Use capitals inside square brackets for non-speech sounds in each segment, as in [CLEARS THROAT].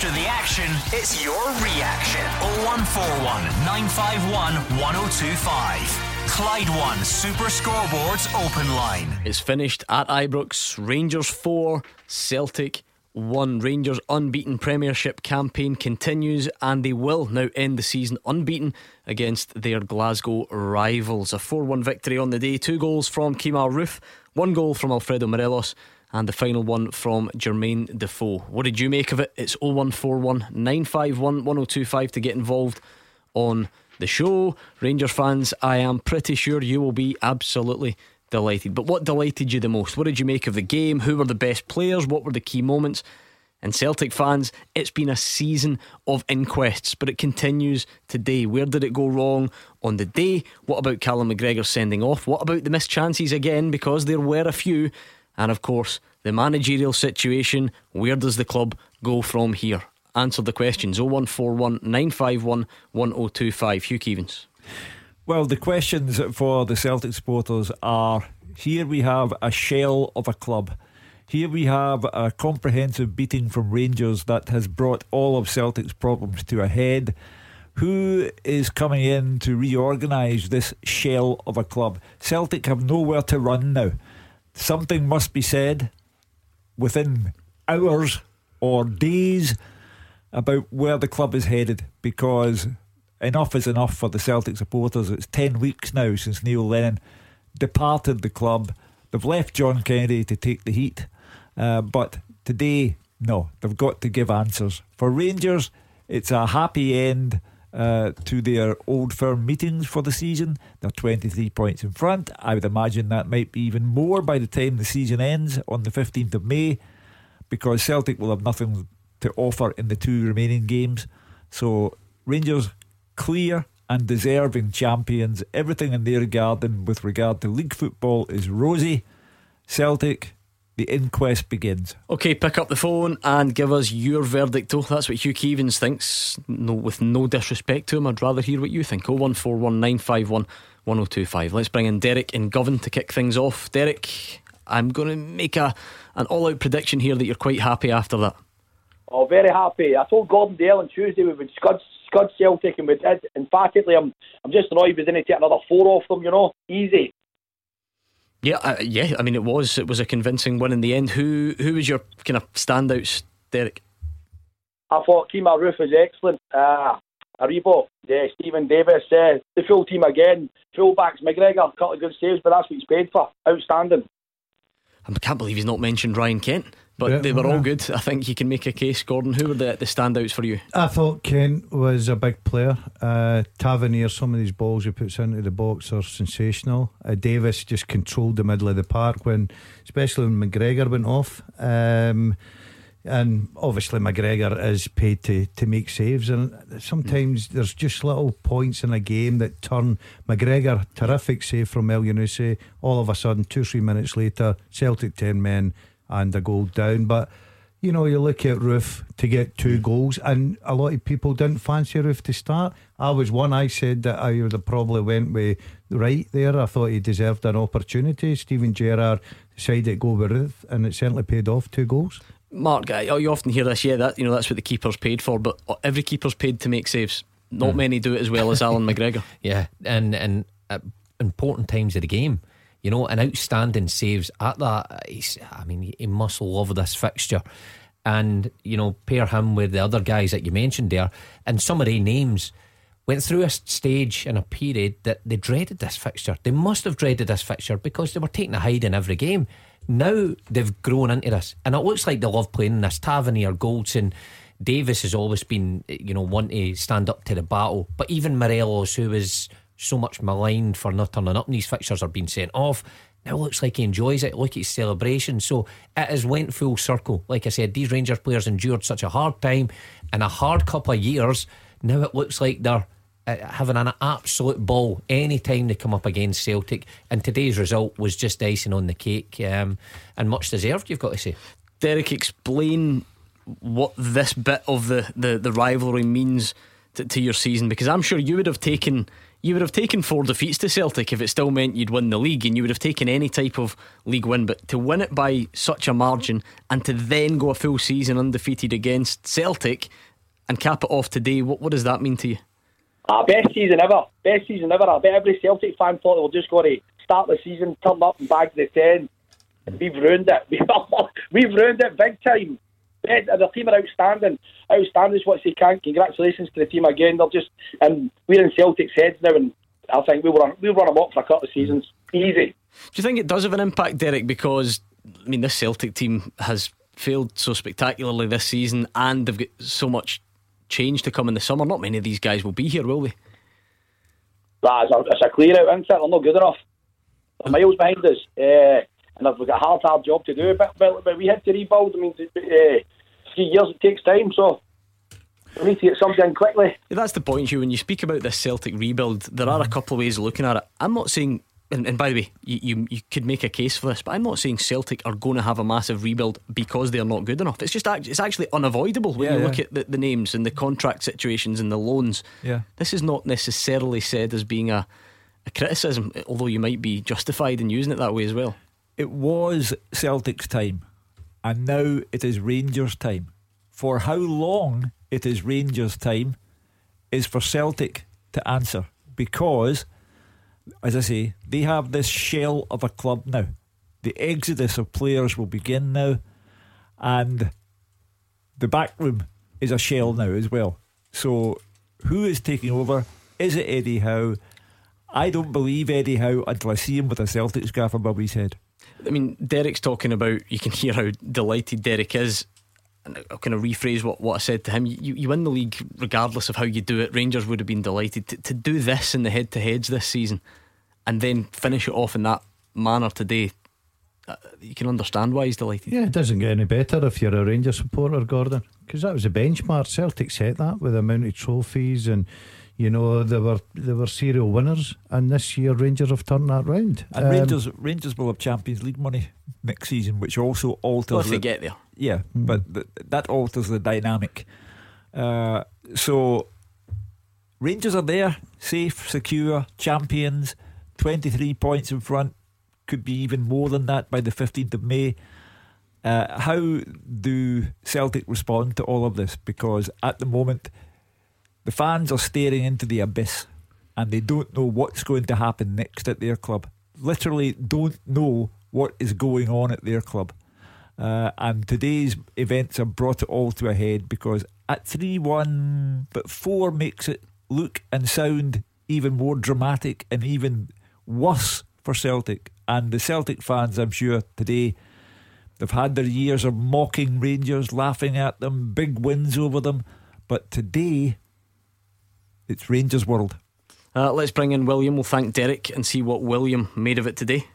After the action, it's your reaction. 0141 951 1025. Clyde One Super Scoreboards Open Line. It's finished at Ibrox. Rangers 4, Celtic 1. Rangers' unbeaten Premiership campaign continues and they will now end the season unbeaten against their Glasgow rivals. A 4 1 victory on the day. Two goals from Kemar Roofe, one goal from Alfredo Morelos, and the final one from Jermaine Defoe. What did you make of it? It's 0141 951 1025 to get involved on the show. Rangers fans, I am pretty sure you will be absolutely delighted. But what delighted you the most? What did you make of the game? Who were the best players? What were the key moments? And Celtic fans, it's been a season of inquests, but it continues today. Where did it go wrong on the day? What about Callum McGregor sending off? What about the missed chances again? Because there were a few. And of course, the managerial situation. Where does the club go from here? Answer the questions 0141 951 1025. Hugh Keevins. Well, the questions for the Celtic supporters are here we have a shell of a club. Here we have a comprehensive beating from Rangers that has brought all of Celtic's problems to a head. Who is coming in to reorganise this shell of a club? Celtic have nowhere to run now. Something must be said within hours or days about where the club is headed because enough is enough for the Celtic supporters. It's 10 weeks now since Neil Lennon departed the club. They've left John Kennedy to take the heat. Uh, but today, no, they've got to give answers. For Rangers, it's a happy end uh, to their old firm meetings for the season. They're 23 points in front. I would imagine that might be even more by the time the season ends on the 15th of May because Celtic will have nothing to offer in the two remaining games. So Rangers clear and deserving champions. Everything in their garden with regard to league football is rosy. Celtic, the inquest begins. Okay, pick up the phone and give us your verdict. Oh, that's what Hugh Keevins thinks. No, with no disrespect to him, I'd rather hear what you think. 0141951 1025. Let's bring in Derek and Govan to kick things off. Derek, I'm going to make a an all out prediction here that you're quite happy after that. Oh, very happy. I told Gordon Dale on Tuesday we would scud, scud Celtic and we did. Emphatically, I'm, I'm just annoyed we didn't take another four off them, you know. Easy. Yeah, uh, yeah. I mean, it was it was a convincing win in the end. Who who was your kind of standouts, Derek? I thought Kemar Roofe was excellent. Uh, Aribo, yeah, Steven Davis, uh, the full team again. Fullbacks, McGregor, a couple of good saves, but that's what he's paid for. Outstanding. I can't believe he's not mentioned Ryan Kent. But Yeah, they were yeah. all good. I think you can make a case, Gordon. Who were the, the standouts for you? I thought Kent was a big player. Uh, Tavernier, some of these balls he puts into the box are sensational. Uh, Davis just controlled the middle of the park when, especially when McGregor went off. Um, and obviously McGregor is paid to, to make saves, and sometimes there's just little points in a game that turn McGregor terrific save from Elyounoussi. All of a sudden, two three minutes later, Celtic ten men and a goal down. But you know, you look at Roofe to get two mm. goals, and a lot of people didn't fancy Roofe to start. I was one. I said that I would have probably went with right there. I thought he deserved an opportunity. Steven Gerrard decided to go with Roofe, and it certainly paid off. Two goals. Mark, I, oh, you often hear this. Yeah, that you know that's what the keeper's paid for. But uh, every keeper's paid to make saves. Not mm. many do it as well as Alan [LAUGHS] McGregor. Yeah, and and at important times of the game, you know, and outstanding saves at that. He's, I mean, he must love this fixture, and you know, pair him with the other guys that you mentioned there, and some of the names went through a stage and a period that they dreaded this fixture. They must have dreaded this fixture because they were taking a hide in every game. Now they've grown into this, and it looks like they love playing in this. Tavernier, Goldson, Davis has always been, you know, one to stand up to the battle. But even Morelos, who was so much maligned for not turning up in these fixtures, are being sent off. Now it looks like he enjoys it. Look at his celebration. So it has went full circle. Like I said, these Rangers players endured such a hard time and a hard couple of years. Now it looks like they're uh, having an absolute ball anytime they come up against Celtic. And today's result was just icing on the cake um, and much deserved, you've got to say. Derek, explain what this bit of the, the, the rivalry means to, to your season because I'm sure you would have taken You would have taken four defeats to Celtic if it still meant you'd win the league, and you would have taken any type of league win. But to win it by such a margin and to then go a full season undefeated against Celtic and cap it off today, what, what does that mean to you? Ah, best season ever. Best season ever. I bet every Celtic fan thought they were just going to start the season, turn up and bag the 10. We've ruined it. [LAUGHS] We've ruined it big time. The team are outstanding. Outstanding is what they can. Congratulations to the team again. They're just, and we're in Celtic's heads now, and I think we will we'll run them up for a couple of seasons. Easy. Do you think it does have an impact, Derek? Because, I mean, this Celtic team has failed so spectacularly this season, and they've got so much change to come in the summer. Not many of these guys will be here, will they? That's a, it's a clear out, isn't it? They're not good enough. They're miles behind us. Uh, and they've got a hard, hard job to do. But, but, but we had to rebuild. I mean, uh, three years it takes time, so we need to get something in quickly. That's the point, you. When you speak about this Celtic rebuild, there are a couple of ways of looking at it. I'm not saying and, and, by the way, you, you, you could make a case for this, but I'm not saying Celtic are going to have a massive rebuild because they're not good enough. It's just it's actually unavoidable when yeah, you yeah. look at the, the, names and the contract situations and the loans. Yeah, this is not necessarily said as being a, a criticism, although you might be justified in using it that way as well. It was Celtic's time, and now it is Rangers' time. For how long it is Rangers' time is for Celtic to answer because as I say, they have this shell of a club now. The exodus of players will begin now, and the back room is a shell now as well. So, who is taking over? Is it Eddie Howe? I don't believe Eddie Howe until I see him with a Celtic scarf above his head. I mean, Derek's talking about, you can hear how delighted Derek is. And I'll kind of rephrase what, what I said to him. You, you win the league regardless of how you do it. Rangers would have been delighted to, to do this in the head to heads this season and then finish it off in that manner today. Uh, you can understand why he's delighted. Yeah, it doesn't get any better if you're a Rangers supporter, Gordon, because that was a benchmark. Celtic set that with the amount of trophies and you know they were they were serial winners, and this year Rangers have turned that round. And um, Rangers Rangers will have Champions League money next season, which also alters. Well, if they get there, yeah, mm. but th- that alters the dynamic. Uh, so Rangers are there, safe, secure, champions. 23 points in front, could be even more than that by the 15th of May. Uh, how do Celtic respond to all of this? Because at the moment, the fans are staring into the abyss and they don't know what's going to happen next at their club. Literally, don't know what is going on at their club. Uh, and today's events have brought it all to a head because at 3 1, but 4 makes it look and sound even more dramatic and even worse for Celtic. And the Celtic fans, I'm sure, today, they've had their years of mocking Rangers, laughing at them, big wins over them. But today, it's Rangers' world. Uh, let's bring in William. We'll thank Derek and see what William made of it today.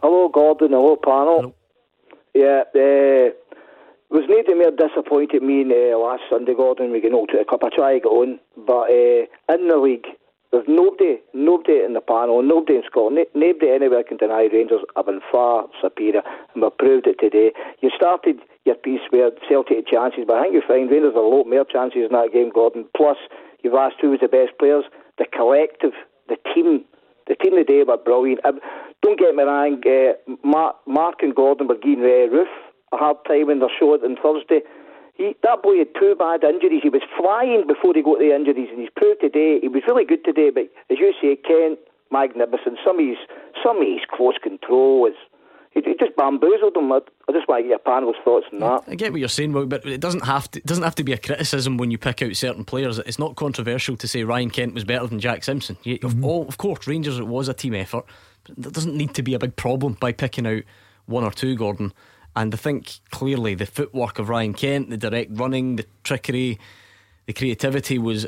Hello, Gordon. Hello, panel. Hello. Yeah, uh, was nothing more disappointed me in, uh, last Sunday, Gordon. We can all to a cup. I try to get on, but uh, in the league, there's nobody, nobody in the panel, nobody in Scotland, nobody anywhere can deny Rangers have been far superior, and we've proved it today. You started your piece where Celtic had chances, but I think you find Rangers have a lot more chances in that game, Gordon. Plus, you've asked who was the best players. The collective, the team, the team of today were brilliant. Um, don't get me wrong, uh, Mark, Mark and Gordon were giving uh, Roofe a hard time in their show on Thursday. He, that boy had two bad injuries. He was flying before he got the injuries, and he's proved today he was really good today. But as you say, Kent, magnificent. Some of his, some of his close control is. He, he just bamboozled them. I, I just want to get your panel's thoughts on that. I get what you're saying, but it doesn't have to. It doesn't have to be a criticism when you pick out certain players. It's not controversial to say Ryan Kent was better than Jack Simpson. You, mm-hmm. of, of course, Rangers it was a team effort. But there doesn't need to be a big problem by picking out one or two. Gordon. And I think clearly the footwork of Ryan Kent, the direct running, the trickery, the creativity was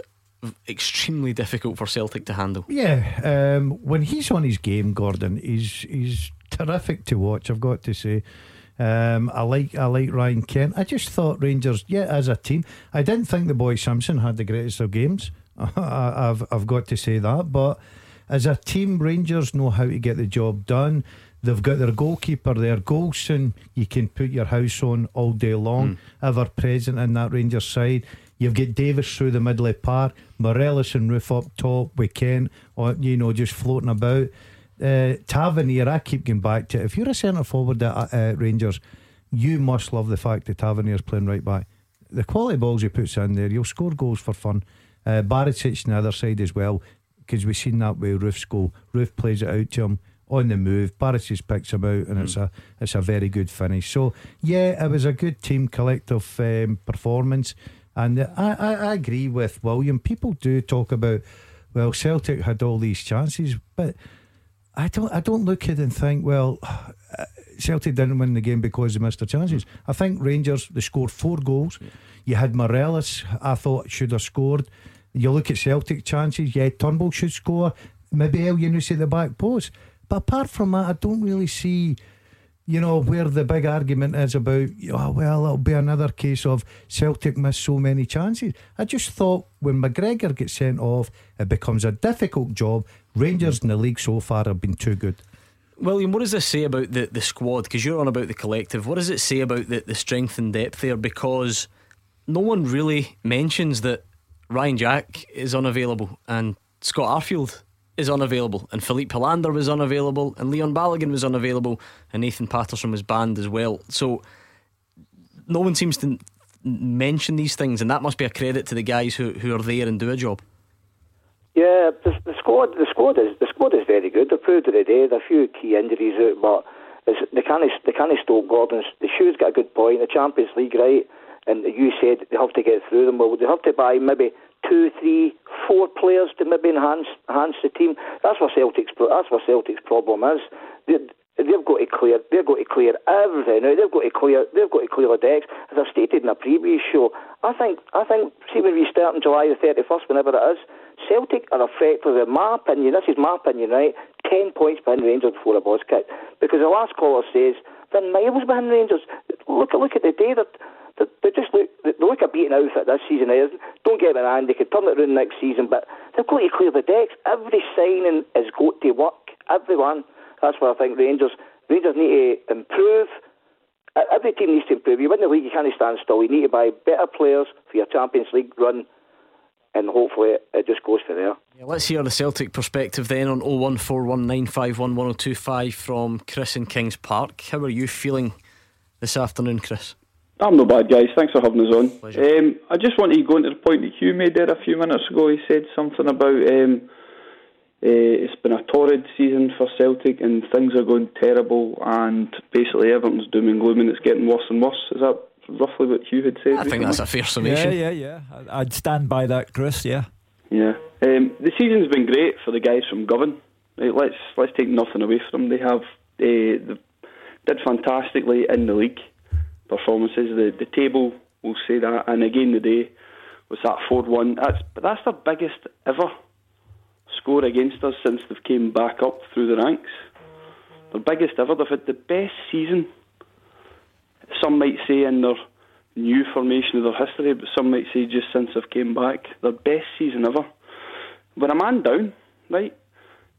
extremely difficult for Celtic to handle. Yeah, um, when he's on his game, Gordon, he's he's terrific to watch. I've got to say. Um, I like I like Ryan Kent. I just thought Rangers, yeah, as a team, I didn't think the boy Simpson had the greatest of games. [LAUGHS] I've I've got to say that, but as a team, Rangers know how to get the job done. They've got their goalkeeper there, Goldson. You can put your house on all day long, mm. ever present in that Rangers side. You've got Davis through the middle of the park, Morelos and Roofe up top. We can, or you know, just floating about. Uh, Tavernier, I keep going back to. If you're a centre forward at uh, Rangers, you must love the fact that Tavernier's playing right back. The quality balls he puts in there, you'll score goals for fun. Uh, Barisic on the other side as well, because we've seen that way Roofe's goal. Roofe plays it out to him on the move. Barisic picks him out, and mm. it's a it's a very good finish. So yeah, it was a good team collective um, performance, and I, I, I agree with William. People do talk about well, Celtic had all these chances, but I don't I don't look at it and think well. [SIGHS] Celtic didn't win the game because they missed their chances. I think Rangers they scored four goals. Yeah. You had Morelos, I thought should have scored. You look at Celtic chances, yeah, Turnbull should score. Maybe El Yunus at the back post. But apart from that, I don't really see, you know, where the big argument is about, oh, well, it'll be another case of Celtic missed so many chances. I just thought when McGregor gets sent off, it becomes a difficult job. Rangers in the league so far have been too good. William, what does this say about the, the squad? Because you're on about the collective. What does it say about the, the strength and depth there? Because no one really mentions that Ryan Jack is unavailable and Scott Arfield is unavailable, and Filip Helander was unavailable, and Leon Balogun was unavailable, and Nathan Patterson was banned as well. So no one seems to mention these things, and that must be a credit to the guys who, who are there and do a job. Yeah, the, the squad the squad is the squad is very good. They proved it today. There are a few key injuries out, but they can't they can't stop Gordon's. The shoes got a good point. The Champions League, right? And you said they have to get through them. Well, they have to buy maybe two, three, four players to maybe enhance enhance the team. That's what Celtic's that's what Celtic's problem is. They, they've got to clear they've got to clear everything now. They've got to clear they've got to clear the decks. As I've stated in a previous show, I think I think see when we start on July the thirty first, whenever it is, Celtic are effectively, in my opinion, this is my opinion, right? Ten points behind Rangers before a boss kick. Because the last caller says they're miles behind Rangers. Look look at the day that they just look they look a beaten outfit this season. Eh? Don't get me wrong, they could turn it around next season, but they've got to clear the decks. Every signing has got to work. Everyone. That's what I think Rangers Rangers need to improve. Every team needs to improve. You win the league, you can't stand still. You need to buy better players for your Champions League run and hopefully it just goes for there. Yeah, let's hear the Celtic perspective then on 01419511025 from Chris in Kings Park. How are you feeling this afternoon, Chris? I'm not bad, guys. Thanks for having us on. Um, I just wanted to go into the point that Hugh made there a few minutes ago. He said something about um, uh, it's been a torrid season for Celtic and things are going terrible and basically everything's doom and gloom and it's getting worse and worse. Is that roughly what Hugh had said? I think that's a fair summation. Yeah, yeah, yeah. I'd stand by that, Chris. Yeah. Yeah. Um, the season's been great for the guys from Govan. Right, let's let's take nothing away from them. They have uh, they did fantastically in the league performances. The the table will say that, and again today was that four one. That's but that's their biggest ever score against us since they've came back up through the ranks. Their biggest ever. They've had the best season. Some might say in their new formation of their history, but some might say just since they've came back, their best season ever. When a man down, right,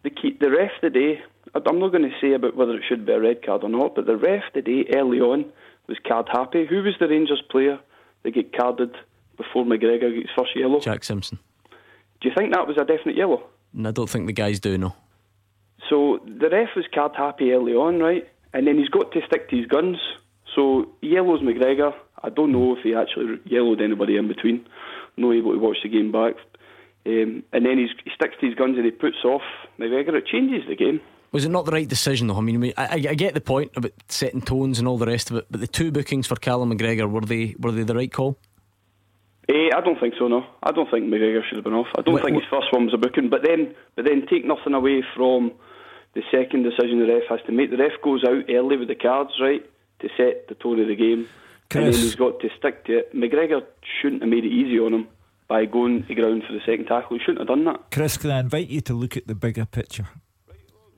the key, the ref today. I'm not going to say about whether it should be a red card or not, but the ref today early on was card happy. Who was the Rangers player that get carded before McGregor gets first yellow? Jack Simpson. Do you think that was a definite yellow? No, I don't think the guys do, no. So the ref was card happy early on, right? And then he's got to stick to his guns. So yellows McGregor. I don't know if he actually yellowed anybody in between. not able to watch the game back. Um, and then he sticks to his guns and he puts off McGregor. It changes the game. Was it not the right decision though? I mean, I, I, get the point about setting tones and all the rest of it, but the two bookings for Callum McGregor were they were they the right call? Eh, I don't think so. No, I don't think McGregor should have been off. I don't think his first one was a booking. But then, but then take nothing away from the second decision the ref has to make. The ref goes out early with the cards, right, to set the tone of the game, Chris. and then he's got to stick to it. McGregor shouldn't have made it easy on him by going to ground for the second tackle. He shouldn't have done that. Chris, can I invite you to look at the bigger picture?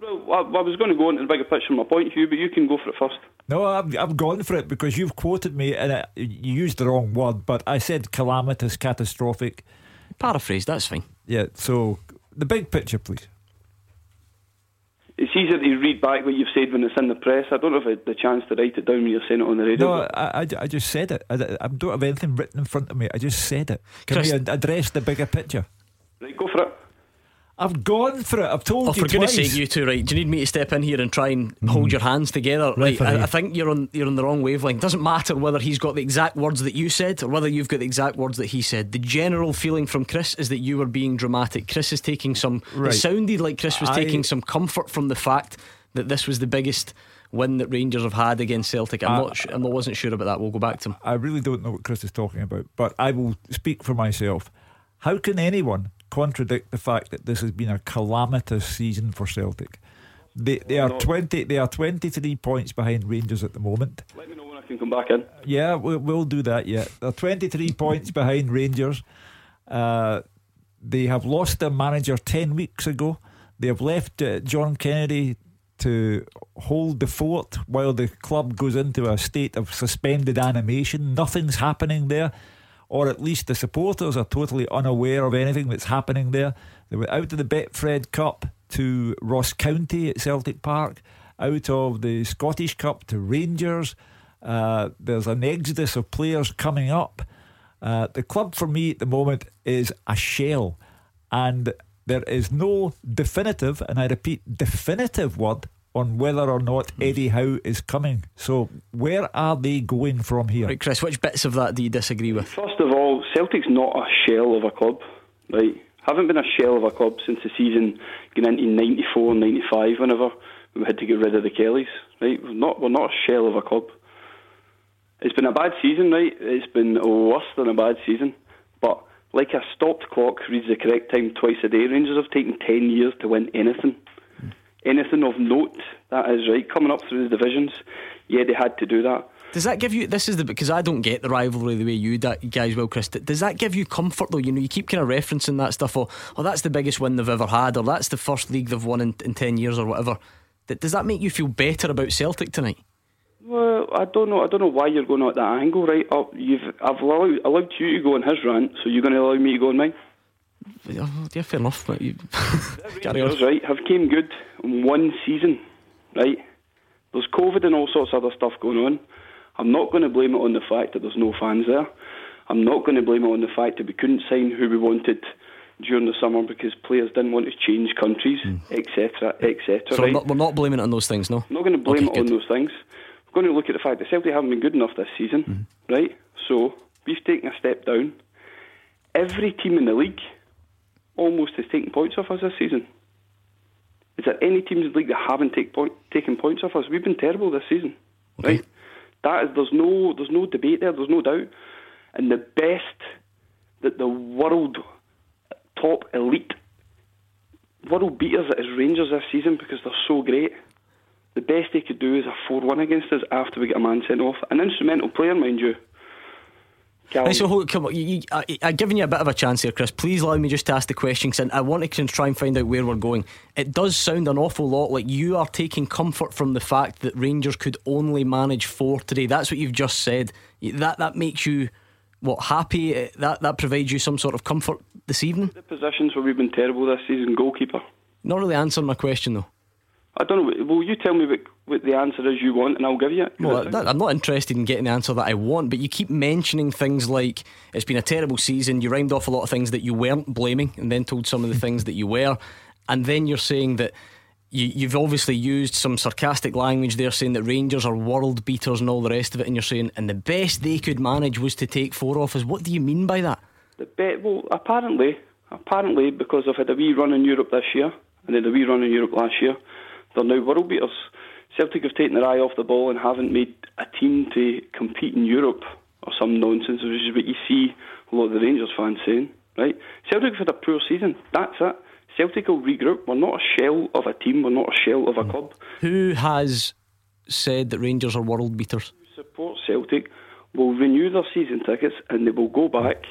Well, I, I was going to go into the bigger picture from my point of view, but you can go for it first. No, I'm, I'm going for it because you've quoted me and it, you used the wrong word, but I said calamitous, catastrophic. Paraphrase, that's fine. Yeah, so the big picture, please. it's easier to read back what you've said when it's in the press. I don't have if I had the chance to write it down when you're saying it on the radio. No, I, I, I just said it. I, I don't have anything written in front of me. I just said it. Can Chris, we address the bigger picture? Right, go for it. I've gone for it. I've told oh, you. For goodness sake, you two, right? Do you need me to step in here and try and mm. hold your hands together? Right, I, I, think you're on you're on the wrong wavelength. Doesn't matter whether he's got the exact words that you said or whether you've got the exact words that he said. The general feeling from Chris is that you were being dramatic. Chris is taking some. Right. It sounded like Chris was I, taking some comfort from the fact that this was the biggest win that Rangers have had against Celtic. I'm I, not. I wasn't sure about that. We'll go back to him. I really don't know what Chris is talking about, but I will speak for myself. How can anyone contradict the fact that this has been a calamitous season for Celtic. They they are twenty they are twenty three points behind Rangers at the moment. Let me know when I can come back in. Yeah, we'll, we'll do that. Yeah, they're twenty three [LAUGHS] points behind Rangers. Uh, they have lost their manager ten weeks ago. They have left uh, John Kennedy to hold the fort while the club goes into a state of suspended animation. Nothing's happening there or at least the supporters are totally unaware of anything that's happening there. They went out of the Betfred Cup to Ross County at Celtic Park, out of the Scottish Cup to Rangers. Uh, there's an exodus of players coming up. Uh, the club for me at the moment is a shell, and there is no definitive, and I repeat, definitive word on whether or not hmm. Eddie Howe is coming. So, where are they going from here? Right, Chris, which bits of that do you disagree with? First of all, Celtic's not a shell of a club, right? Haven't been a shell of a club since the season going into 94, 95, whenever we had to get rid of the Kellys, right? We're not, we're not a shell of a club. It's been a bad season, right? It's been worse than a bad season. But like a stopped clock reads the correct time twice a day, Rangers have taken 10 years to win anything anything of note. That is right. Coming up through the divisions, yeah, they had to do that. Does that give you? This is the because I don't get the rivalry the way you guys will, Chris. Does that give you comfort though? You know, you keep kind of referencing that stuff. Or oh, that's the biggest win they've ever had, or that's the first league they've won in, in ten years, or whatever. Does that make you feel better about Celtic tonight? Well, I don't know. I don't know why you're going at that angle, right? Up, oh, you've I've allowed, allowed you to go on his rant, so you're going to allow me to go on mine. Yeah, fair enough. But you [LAUGHS] carry on. Right, have came good in one season, right? There's COVID and all sorts of other stuff going on. I'm not going to blame it on the fact that there's no fans there. I'm not going to blame it on the fact that we couldn't sign who we wanted during the summer because players didn't want to change countries, etc., mm. etc. Et so right? we're, not, we're, not, blaming it on those things, no. I'm not going to blame okay, it good. on those things. We're going to look at the fact that Celtic haven't been good enough this season, mm. right? So we've taken a step down. Every team in the league almost has taken points off us this season. Is there any teams in the league that haven't take point, taken points off us? We've been terrible this season, okay. right? That is, there's no, there's no debate there. There's no doubt. And the best that the world top elite world beaters that is Rangers this season because they're so great. The best they could do is a 4 1 against us after we get a man sent off. An instrumental player, mind you. Right, so hold, come on, you, you, I, I've given you a bit of a chance here, Chris. Please allow me just to ask the question because I want to try and find out where we're going. It does sound an awful lot like you are taking comfort from the fact that Rangers could only manage four today. That's what you've just said. That that makes you what happy? That that provides you some sort of comfort this evening. The positions where we've been terrible this season, goalkeeper. Not really answering my question though. I don't know. Will you tell me what, what the answer is you want, and I'll give you it? Well, that, I'm not interested in getting the answer that I want, but you keep mentioning things like it's been a terrible season. You rhymed off a lot of things that you weren't blaming, and then told some of the things that you were, and then you're saying that. You, have obviously used some sarcastic language there, saying that Rangers are world beaters and all the rest of it, and you're saying, and the best they could manage was to take four off us. What do you mean by that? The be- well, apparently, apparently, because I've had a wee run in Europe this year, and had a wee run in Europe last year, they're now world beaters. Celtic have taken their eye off the ball and haven't made a team to compete in Europe or some nonsense, which is what you see a lot of the Rangers fans saying, right? Celtic have had a poor season. That's it. Celtic will regroup. We're not a shell of a team. We're not a shell of a hmm. club. Who has said that Rangers are world beaters? support Celtic will renew their season tickets and they will go back.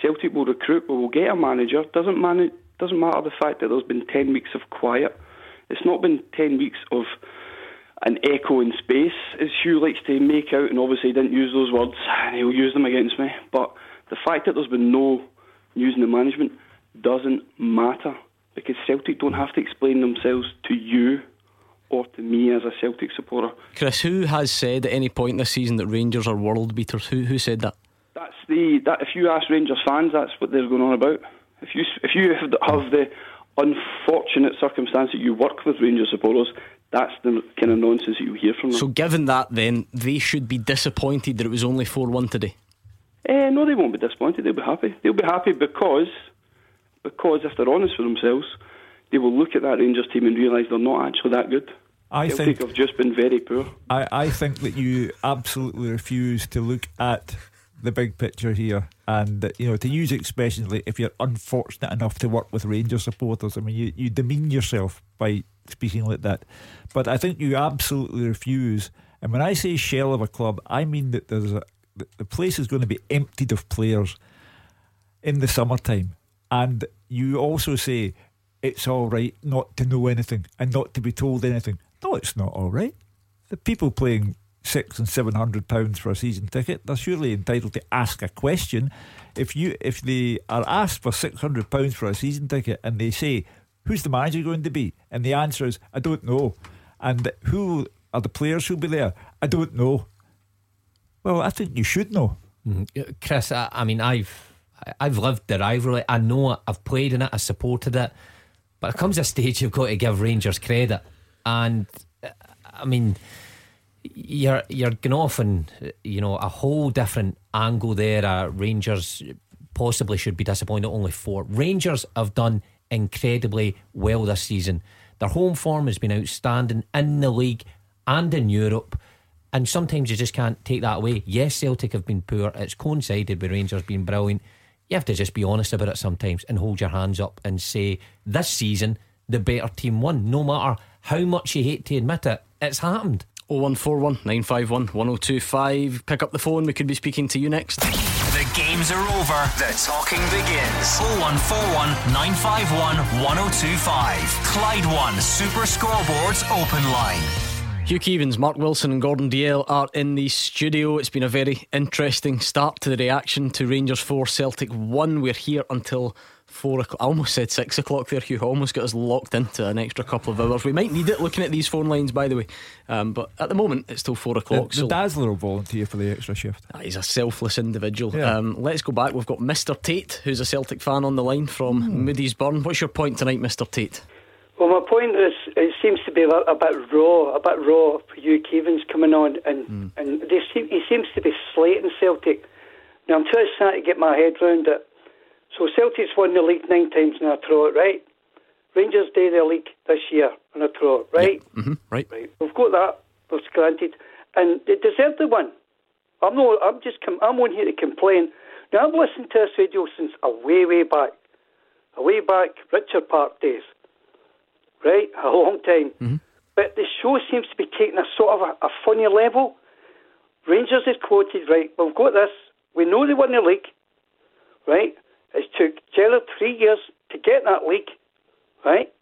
Celtic will recruit. We will get a manager. Doesn't man- doesn't matter the fact that there's been ten weeks of quiet. It's not been 10 weeks of an echo in space, as Hugh likes to make out, and obviously he didn't use those words, and he'll use them against me. But the fact that there's been no news in the management doesn't matter. because Celtic don't have to explain themselves to you or to me as a Celtic supporter. Chris, who has said at any point this season that Rangers are world beaters? Who who said that? That's the that. If you ask Rangers fans, that's what they're going on about. If you if you have the unfortunate circumstance that you work with Rangers supporters, that's the kind of nonsense that you hear from them. So, given that, then they should be disappointed that it was only four one today. Eh, no, they won't be disappointed. They'll be happy. They'll be happy because because if they're honest with themselves, they will look at that Rangers team and realise they're not actually that good. I Celtic think have just been very poor. I, I think that you absolutely refuse to look at the big picture here, and you know to use expressions like if you're unfortunate enough to work with Rangers supporters, I mean you, you demean yourself by speaking like that. But I think you absolutely refuse. And when I say shell of a club, I mean that there's a the place is going to be emptied of players in the summertime, and you also say it's all right not to know anything and not to be told anything. No, it's not all right. The people playing six and seven hundred pounds for a season ticket, they're surely entitled to ask a question. If you if they are asked for six hundred pounds for a season ticket and they say, Who's the manager going to be? And the answer is, I don't know. And who are the players who'll be there? I don't know. Well, I think you should know. Mm, Chris, I, I mean I've I've lived the rivalry. I know it, I've played in it, I supported it. But it comes a stage you've got to give Rangers credit. And I mean you're you're going off on you know a whole different angle there. Uh, Rangers possibly should be disappointed. Only four. Rangers have done incredibly well this season. Their home form has been outstanding in the league and in Europe. And sometimes you just can't take that away. Yes, Celtic have been poor. It's coincided with Rangers being brilliant. You have to just be honest about it sometimes and hold your hands up and say, this season, the better team won. No matter how much you hate to admit it, it's happened. 0141 951 1025. Pick up the phone. We could be speaking to you next. Games are over. The talking begins. 0141 951 1025. Clyde One Super Scoreboards Open Line. Hugh Keevins, Mark Wilson, and Gordon Dalziel are in the studio. It's been a very interesting start to the reaction to Rangers 4 Celtic 1. We're here until four o'clock. I almost said six o'clock there, Hugh. Almost got us locked into an extra couple of hours. We might need it looking at these phone lines, by the way. Um, but at the moment, it's till four o'clock. The, the so Dazzler will volunteer for the extra shift. Ah, he's a selfless individual. Yeah. Um, let's go back. We've got Mr. Tate, who's a Celtic fan on the line from mm. Moodiesburn. What's your point tonight, Mr. Tate? Well, my point is, it seems to be a, a bit raw, a bit raw for Hugh Keevins coming on, and mm. and seem, he seems to be slating Celtic. Now I'm just trying to get my head round it. So Celtic's won the league nine times in a trot, right? Rangers do the league this year in a trot, right? Yep. Mm-hmm. Right. Right. We've got that. That's granted, and they deserve the win. I'm not. I'm just. Com- I'm on here to complain. Now I've listened to this radio since a way, way back, a way back Richard Park days, right? A long time. Mm-hmm. But the show seems to be taking a sort of a, a funny level. Rangers is quoted, right? We've got this. We know they won the league, right? It took Gerrard three years to get that league, right?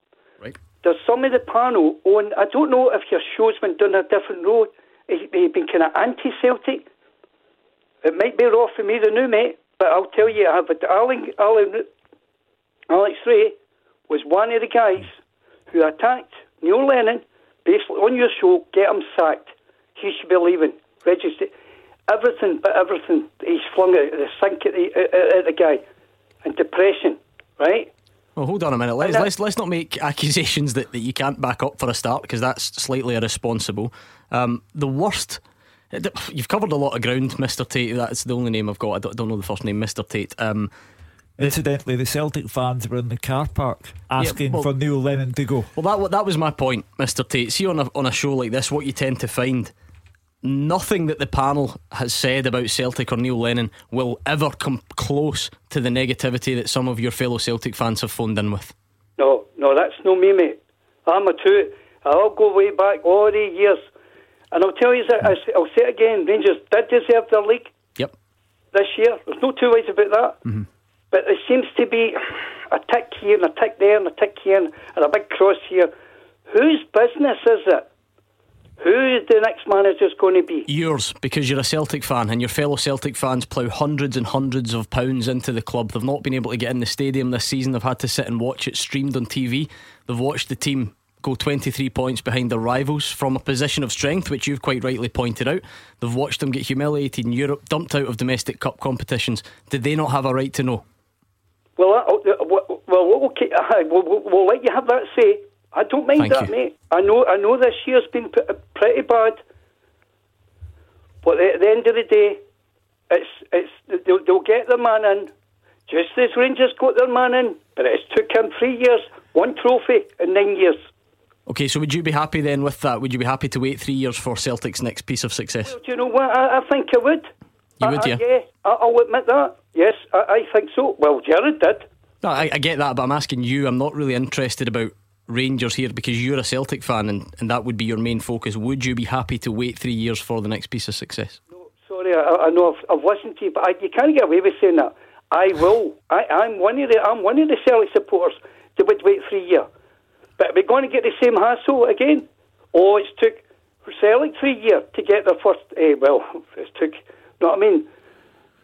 Right. There's some of the panel on. I don't know if your show's been done a different road. They've been kind of anti-Celtic. It might be raw for me, the new mate, but I'll tell you, I have Alan, Alan, Alex Rae was one of the guys who attacked Neil Lennon basically on your show. Get him sacked. He should be leaving. Register everything, but everything. He's flung at the sink at the, at, at the guy and depression, right? Well, hold on a minute. Let's let's let's not make accusations that, that you can't back up for a start because that's slightly irresponsible. Um, the worst. You've covered a lot of ground, Mr. Tate. That's the only name I've got. I don't, don't know the first name, Mr. Tate. Um, Incidentally, the Celtic fans were in the car park asking yeah, well, for Neil Lennon to go. Well, that that was my point, Mr. Tate. See, on a on a show like this, what you tend to find nothing that the panel has said about Celtic or Neil Lennon will ever come close to the negativity that some of your fellow Celtic fans have phoned in with. No, no, that's no me, mate. I'm a two. I'll go way back all the years. And I'll tell you, I'll say it again Rangers did deserve their league. Yep. This year. There's no two ways about that. Mm-hmm. But there seems to be a tick here and a tick there and a tick here and a big cross here. Whose business is it? Who the next manager's going to be. Yours, because you're a Celtic fan and your fellow Celtic fans plough hundreds and hundreds of pounds into the club. They've not been able to get in the stadium this season. They've had to sit and watch it streamed on TV. They've watched the team go 23 points behind their rivals from a position of strength, which you've quite rightly pointed out. They've watched them get humiliated in Europe, dumped out of domestic cup competitions. Did they not have a right to know? Well, uh, well, okay, [LAUGHS] we'll, we'll let you have that say. I don't mind Thank that, you. mate. I know, I know this year's been p- uh, pretty bad, but at the end of the day, it's it's they'll, they'll get their man in, just as Rangers got their man in. But it's took him three years, one trophy in nine years. Okay, so would you be happy then with that? Would you be happy to wait three years for Celtic's next piece of success? Do you know what? I, I think I would. You I, would, I, yeah? yeah, I, I'll admit that. Yes, I, I think so. Well, Gerrard did. No, I, I get that, but I'm asking you. I'm not really interested about Rangers here because you're a Celtic fan and, and that would be your main focus. Would you be happy to wait three years for the next piece of success? No, sorry, I, I know I've, I've listened to you, but I, you can't get away with saying that. I will. I, I'm one of the I'm one of the Celtic supporters that would wait three years. But we're we going to get the same hassle again? Oh, it's took Celtic three years to get their first. Eh, well, [LAUGHS] it took. Know what I mean?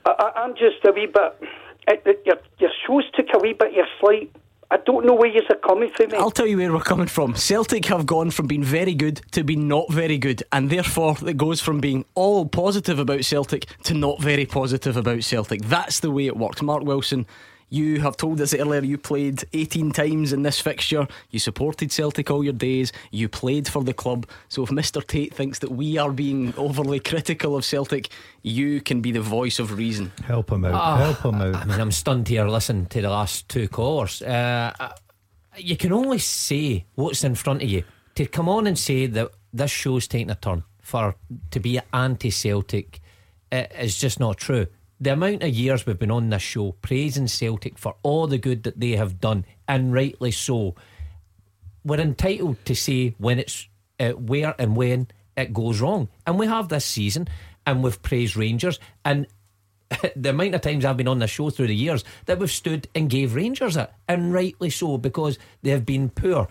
I, I'm just a wee bit. It, it, your your shows took a wee bit. Your slight. I don't know where you're coming from. Mate. I'll tell you where we're coming from. Celtic have gone from being very good to being not very good, and therefore it goes from being all positive about Celtic to not very positive about Celtic. That's the way it works. Mark Wilson, you have told us earlier you played 18 times in this fixture. You supported Celtic all your days. You played for the club. So if Mr. Tate thinks that we are being overly critical of Celtic, you can be the voice of reason. Help him out. Ah, Help him out. I mean, I'm stunned here listening to the last two callers. Uh, you can only say what's in front of you. To come on and say that this show's taking a turn for to be anti-Celtic uh, is just not true. The amount of years we've been on this show praising Celtic for all the good that they have done, and rightly so, we're entitled to say when it's uh, where and when it goes wrong. And we have this season, and we've praised Rangers. And [LAUGHS] the amount of times I've been on the show through the years that we've stood and gave Rangers it, and rightly so, because they have been poor.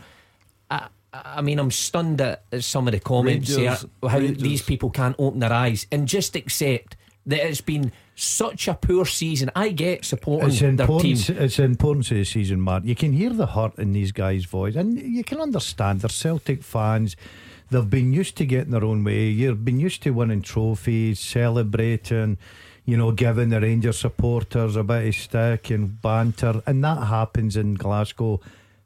I, I mean, I'm stunned at some of the comments Rangers- here, how Rangers. these people can't open their eyes and just accept that it's been such a poor season. I get supporting It's their important. team. It's important to the season, Mark. You can hear the hurt in these guys' voice, and you can understand they're Celtic fans. They've been used to getting their own way. You've been used to winning trophies, celebrating, you know, giving the Rangers supporters a bit of stick and banter, and that happens in Glasgow.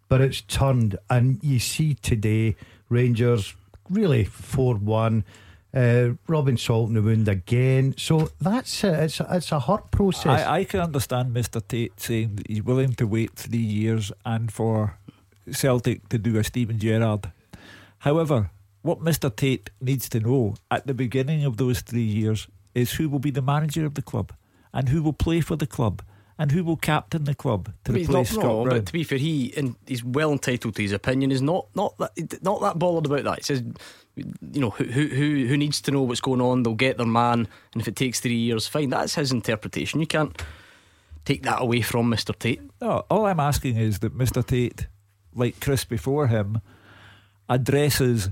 But it's turned, and you see today Rangers really four one. Uh, Robin Salt in the wound again. So that's it's a, it's a hurt process. I, I can understand Mr. Tate saying that he's willing to wait three years and for Celtic to do a Steven Gerrard. However, what Mr. Tate needs to know at the beginning of those three years is who will be the manager of the club and who will play for the club and who will captain the club to I mean, replace not Scott Brown. but to be fair, he and he's well entitled to his opinion. Is not not that not that bothered about that. He says, you know, who who who who needs to know what's going on? They'll get their man, and if it takes three years, fine. That's his interpretation. You can't take that away from Mister Tate. No, all I'm asking is that Mr. Tate, like Chris before him, addresses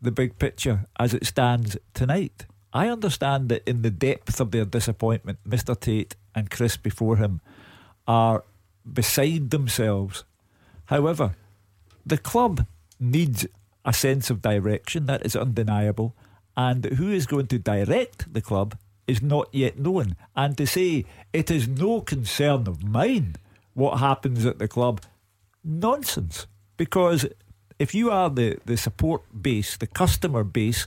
the big picture as it stands tonight. I understand that in the depth of their disappointment, Mr. Tate and Chris before him are beside themselves. However, the club needs a sense of direction, that is undeniable, and who is going to direct the club is not yet known. And to say it is no concern of mine what happens at the club, nonsense. Because if you are the, the support base, the customer base,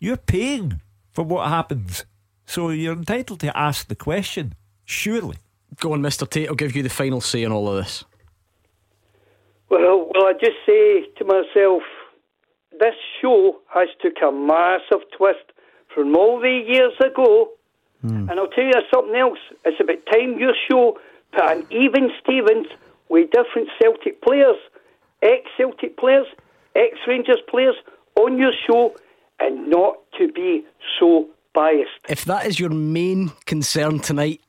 you're paying for what happens. So you're entitled to ask the question, surely. Go on, Mister Tate. I'll give you the final say on all of this. Well, well, I just say to myself, this show has took a massive twist from all the years ago. Hmm. And I'll tell you something else. It's about time your show put an even Stevens with different Celtic players, ex-Celtic players, ex-Rangers players on your show, and not to be so biased. If that is your main concern tonight,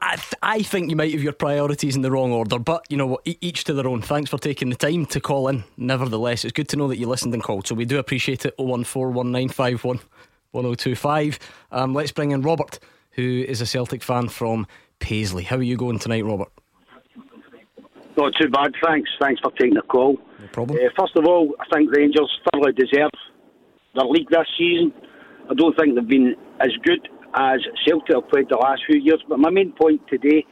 I, th- I think you might have your priorities in the wrong order, but you know what? E- each to their own. Thanks for taking the time to call in. Nevertheless, it's good to know that you listened and called, so we do appreciate it. 0141951 1025. Um, let's bring in Robert, who is a Celtic fan from Paisley. How are you going tonight, Robert? Not too bad, thanks. Thanks for taking the call. No problem. Uh, first of all, I think Rangers thoroughly deserve their league this season. I don't think they've been as good as Celtic have played the last few years. But my main point today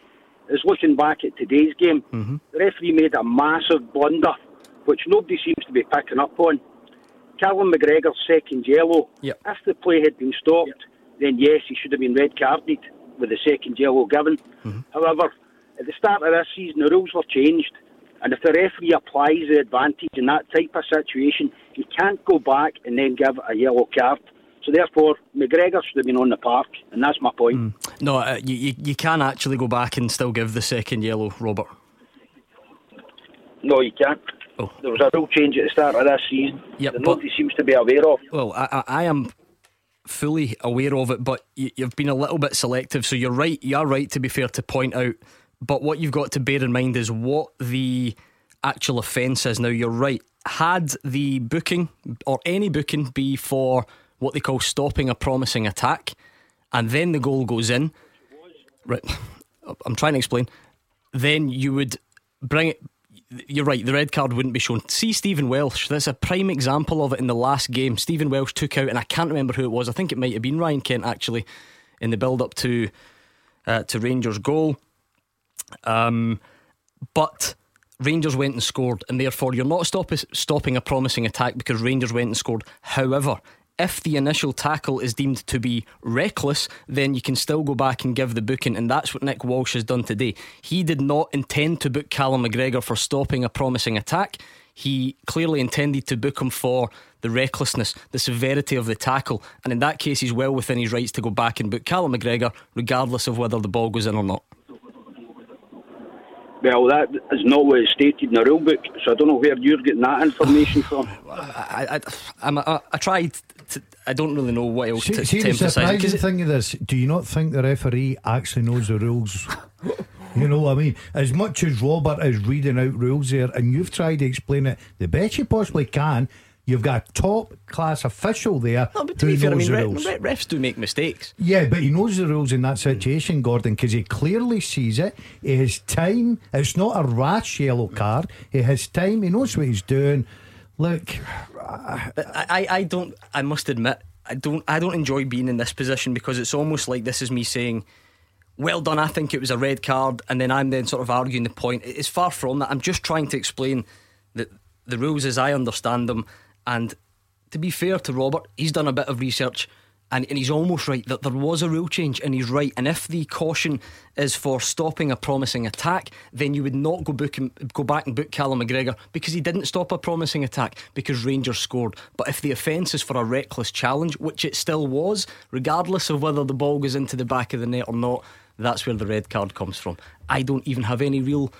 is looking back at today's game. Mm-hmm. The referee made a massive blunder, which nobody seems to be picking up on. Callum McGregor's second yellow. Yep. If the play had been stopped, then yes, he should have been red carded with the second yellow given. Mm-hmm. However, at the start of this season, the rules were changed. And if the referee applies the advantage in that type of situation, he can't go back and then give a yellow card. So therefore, McGregor should have been on the park, and that's my point. No, uh, you, you, you can actually go back and still give the second yellow, Robert. No, you can't. Oh. There was a rule change at the start of this season Yep, that nobody seems to be aware of. Well, I, I, am fully aware of it, but you, you've been a little bit selective. So you're right. You are right to be fair to point out. But what you've got to bear in mind is what the actual offence is. Now you're right. Had the booking or any booking be for what they call stopping a promising attack, and then the goal goes in, right? [LAUGHS] I'm trying to explain. Then you would bring it. You're right, the red card wouldn't be shown. See Stephen Welsh, that's a prime example of it in the last game. Stephen Welsh took out, and I can't remember who it was. I think it might have been Ryan Kent actually, in the build up to uh, to Rangers' goal. Um, but Rangers went and scored, and therefore you're not stop- stopping a promising attack because Rangers went and scored. However, if the initial tackle is deemed to be reckless, then you can still go back and give the booking, and that's what Nick Walsh has done today. He did not intend to book Callum McGregor for stopping a promising attack. He clearly intended to book him for the recklessness, the severity of the tackle, and in that case, he's well within his rights to go back and book Callum McGregor, regardless of whether the ball goes in or not. Well, that is not what is stated in the rule book, so I don't know where you're getting that information from. [SIGHS] I, I, I'm, I, I tried. To, I don't really know what else See, to, see to the emphasise. surprising 'cause it- thing of this, do you not think the referee actually knows the rules? [LAUGHS] you know what I mean? As much as Robert is reading out rules there, and you've tried to explain it the best you possibly can, you've got a top class official there No, but to who be fair, I mean, re- re- refs do make mistakes. Yeah, but he knows the rules in that situation, Gordon, because he clearly sees it. He has time. It's not a rash yellow card. He has time. He knows what he's doing. Look, I, I, I don't. I must admit, I don't. I don't enjoy being in this position because it's almost like this is me saying, "Well done." I think it was a red card, and then I'm then sort of arguing the point. It's far from that. I'm just trying to explain that the rules as I understand them, and to be fair to Robert, he's done a bit of research. And, and he's almost right that there was a rule change, and he's right. And if the caution is for stopping a promising attack, then you would not go book him, go back and book Callum McGregor because he didn't stop a promising attack because Rangers scored. But if the offence is for a reckless challenge, which it still was, regardless of whether the ball goes into the back of the net or not, that's where the red card comes from. I don't even have any real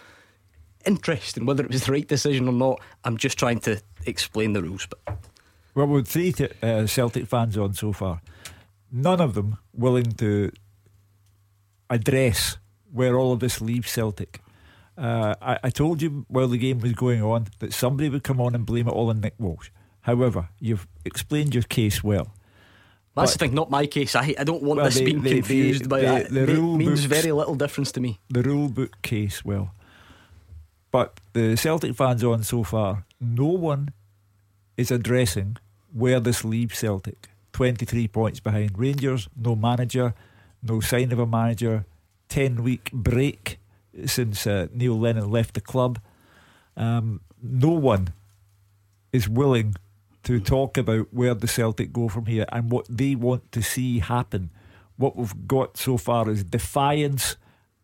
interest in whether it was the right decision or not. I'm just trying to explain the rules. But Well, with three t- uh, Celtic fans on so far, none of them willing to address where all of this leaves Celtic. Uh, I, I told you while the game was going on that somebody would come on and blame it all on Nick Walsh. However, you've explained your case well. That's But- the thing, not my case. I I don't want Well, this the- being the- the- confused by the- that. the rule means books- very little difference to me. the rule book case well. But the Celtic fans on so far, no one is addressing where this leaves Celtic. 23 points behind Rangers, no manager, no sign of a manager, 10 week break since uh, Neil Lennon left the club. Um, no one is willing to talk about where the Celtic go from here and what they want to see happen. What we've got so far is defiance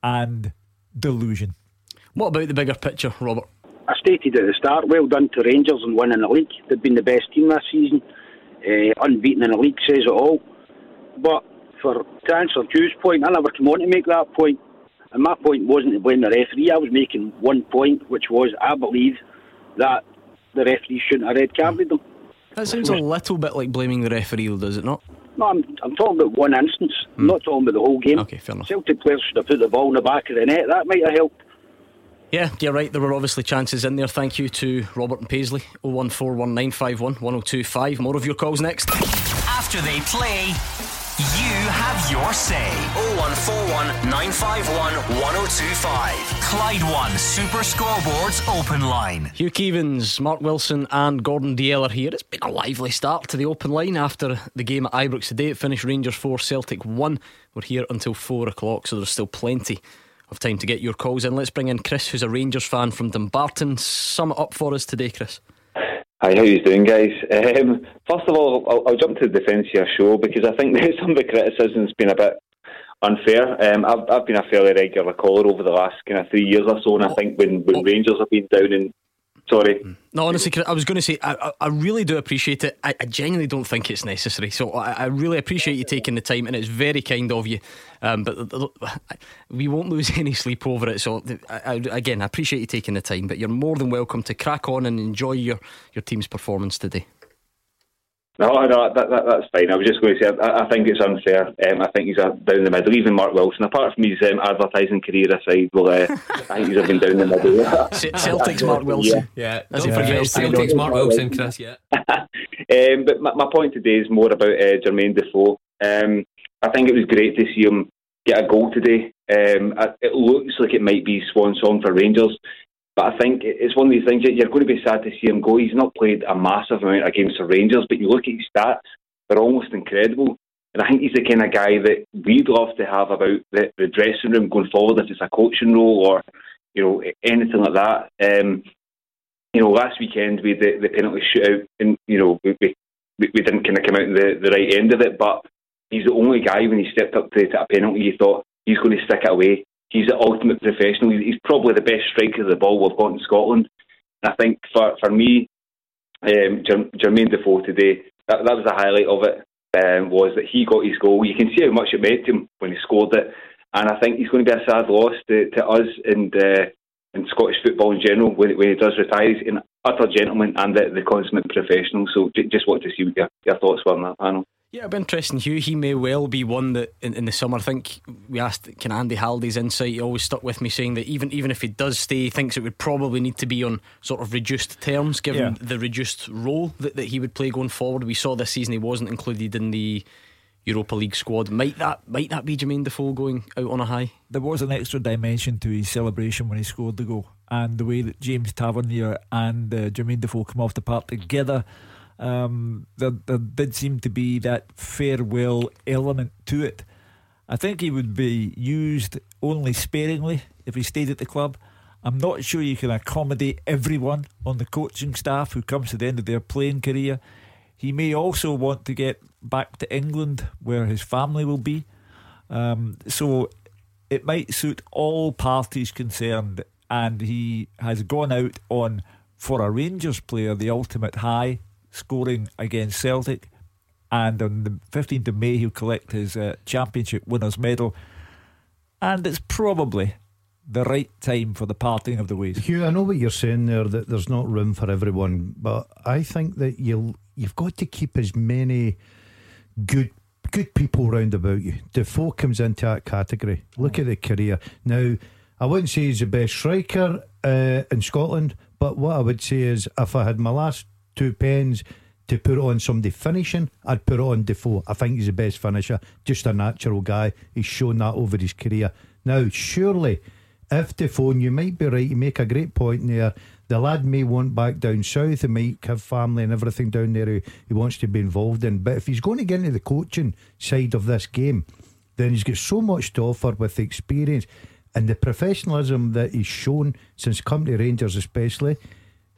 and delusion. What about the bigger picture, Robert? I stated at the start, well done to Rangers and winning the league. They've been the best team this season. Uh, unbeaten in the league says it all. But for to answer Hugh's point, I never came on to make that point. And my point wasn't to blame the referee. I was making one point, which was I believe that the referee shouldn't have red carded them. That sounds a little bit like blaming the referee, though, does it not? No, I'm, I'm talking about one instance. I'm not talking about the whole game. Okay, fair enough. Celtic players should have put the ball in the back of the net. That might have helped. Yeah, you're right. There were obviously chances in there. Thank you to Robert and Paisley. 01419511025. More of your calls next. After they play, you have your say. 0141 951 1025. Clyde One Super Scoreboards Open Line. Hugh Keevins, Mark Wilson, and Gordon Dalziel are here. It's been a lively start to the open line after the game at Ibrox today. It finished Rangers 4, Celtic 1. We're here until 4 o'clock, so there's still plenty of time to get your calls in. Let's bring in Chris, who's a Rangers fan from Dumbarton. Sum it up for us today, Chris. Hi, how you doing, guys? Um, first of all, I'll, I'll, jump to the defence of your show because I think [LAUGHS] that some of the criticism's been a bit unfair. Um, I've, I've been a fairly regular caller over the last kind of three years or so, and I think when, when Rangers have been down in Sorry. No, honestly, I was going to say I, I really do appreciate it. I, I genuinely don't think it's necessary. So I, I, really appreciate you taking the time, and it's very kind of you. Um, but [LAUGHS] we won't lose [LAUGHS] any sleep over it. So again, I appreciate you taking the time. But you're more than welcome to crack on and enjoy your your team's performance today. No, no, that, that, that's fine. I was just going to say, I, I think it's unfair. Um, I think he's a, down the middle. Even Mark Wilson, apart from his um, advertising career aside, well, uh, I think he's been down the middle. [LAUGHS] Celtic's Mark Wilson. Yeah, yeah. yeah. Celtic's Mark Wilson, Chris. Yeah. [LAUGHS] um, but my, my, point today is more about uh, Jermaine Defoe. Um, I think it was great to see him get a goal today. Um, it looks like it might be swan song for Rangers. But I think it's one of these things that you're going to be sad to see him go. He's not played a massive amount games for Rangers, but you look at his stats, they're almost incredible. And I think he's the kind of guy that we'd love to have about the, the dressing room going forward, if it's a coaching role or, you know, anything like that. Um, you know, last weekend we had the, the penalty shootout, and, you know, we, we, we didn't kind of come out the, the right end of it, but he's the only guy when he stepped up to, to a penalty, you thought he's going to stick it away he's the ultimate professional. He's probably the best striker of the ball we've got in Scotland. And I think for for me, um, Jermaine Defoe today, that, that was the highlight of it. Um, was that he got his goal. You can see how much it meant to him when he scored it, and I think he's going to be a sad loss to, to us and uh, and Scottish football in general when, when he does retire. He's an utter gentleman and the, the consummate professional. So just want to see what your, your thoughts were on that panel. Yeah, it'll be interesting, Hugh. He may well be one that in, in the summer. I think we asked can Andy Halliday's insight. He always stuck with me, saying that even even if he does stay, he thinks it would probably need to be on sort of reduced terms, given yeah. the reduced role that, that he would play going forward. We saw this season he wasn't included in the Europa League squad. Might that might that be Jermaine Defoe going out on a high? There was an extra dimension to his celebration when he scored the goal, and the way that James Tavernier and uh, Jermaine Defoe come off the park together um, there, there did seem to be that farewell element to it. I think he would be used only sparingly if he stayed at the club. I'm not sure you can accommodate everyone on the coaching staff who comes to the end of their playing career. He may also want to get back to England where his family will be. Um, so it might suit all parties concerned. And he has gone out on, for a Rangers player, the ultimate high scoring against Celtic. And on the 15th of May, he'll collect his uh, championship winners' medal. And it's probably the right time for the parting of the ways. Hugh, I know what you're saying there that there's not room for everyone, but I think that you'll you've got to keep as many good good people round about you. Defoe comes into that category. Look at the career. Now, I wouldn't say he's the best striker uh, in Scotland, but what I would say is if I had my last two pens to put on somebody finishing, I'd put on Defoe. I think he's the best finisher, just a natural guy. He's shown that over his career. Now, surely, if Defoe, and you might be right, you make a great point there. The lad may want back down south, he might have family and everything down there he, he wants to be involved in. But if he's going to get into the coaching side of this game, then he's got so much to offer with the experience and the professionalism that he's shown since coming to Rangers, especially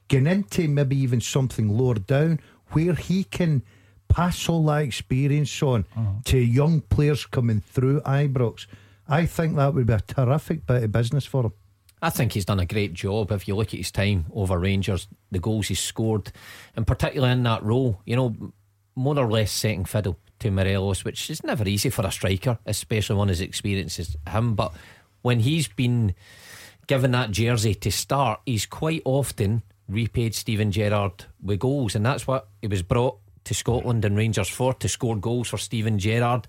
getting into maybe even something lower down where he can pass all that experience on uh-huh. to young players coming through Ibrox. I think that would be a terrific bit of business for him. I think he's done a great job. If you look at his time over Rangers, the goals he's scored, and particularly in that role, you know, more or less setting fiddle to Morelos, which is never easy for a striker, especially one as experienced as him. But when he's been given that jersey to start, he's quite often repaid Steven Gerrard with goals, and that's what he was brought to Scotland and Rangers for to score goals for Steven Gerrard.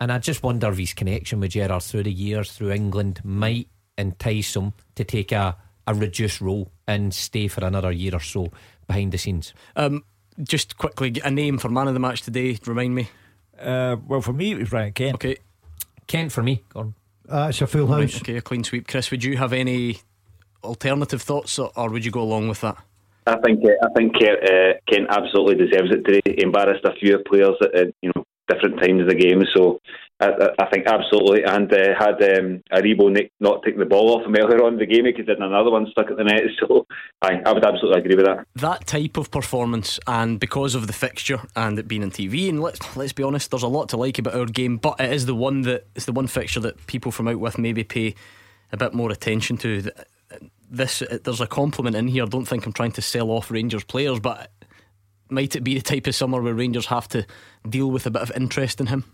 And I just wonder if his connection with Gerrard through the years, through England, might entice him to take a, a reduced role and stay for another year or so behind the scenes. Um, just quickly, a name for man of the match today. Remind me. Uh, well, for me, it was Ryan Kent. Okay, Kent for me. Gordon. Uh, it's a full house. Right, okay, a clean sweep. Chris, would you have any alternative thoughts, or, or would you go along with that? I think uh, I think Kent, uh, Kent absolutely deserves it today. He embarrassed a few players at, you know different times of the game, so I, I think absolutely. And uh, had um, Aribo Nick not taken the ball off him earlier on in the game, he could have another one stuck at the net. [LAUGHS] So I, I would absolutely agree with that. That type of performance, and because of the fixture and it being on TV, and let's let's be honest, there's a lot to like about our game, but it is the one that it's the one fixture that people from out with maybe pay a bit more attention to this there's a compliment in here. I don't think I'm trying to sell off Rangers players, but might it be the type of summer where Rangers have to deal with a bit of interest in him?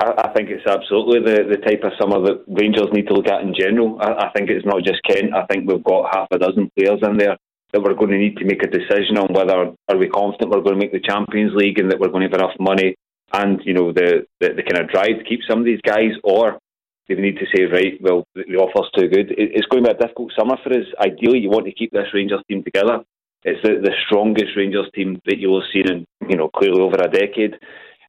I, I think it's absolutely the, the type of summer that Rangers need to look at in general. I, I think it's not just Kent. I think we've got half a dozen players in there that we're going to need to make a decision on whether are we confident we're going to make the Champions League and that we're going to have enough money and you know the, the, the kind of drive to keep some of these guys, or they need to say, right, well, the offer's too good. It's going to be a difficult summer for us. Ideally, you want to keep this Rangers team together. It's the, the strongest Rangers team that you'll have seen in, you know, clearly over a decade.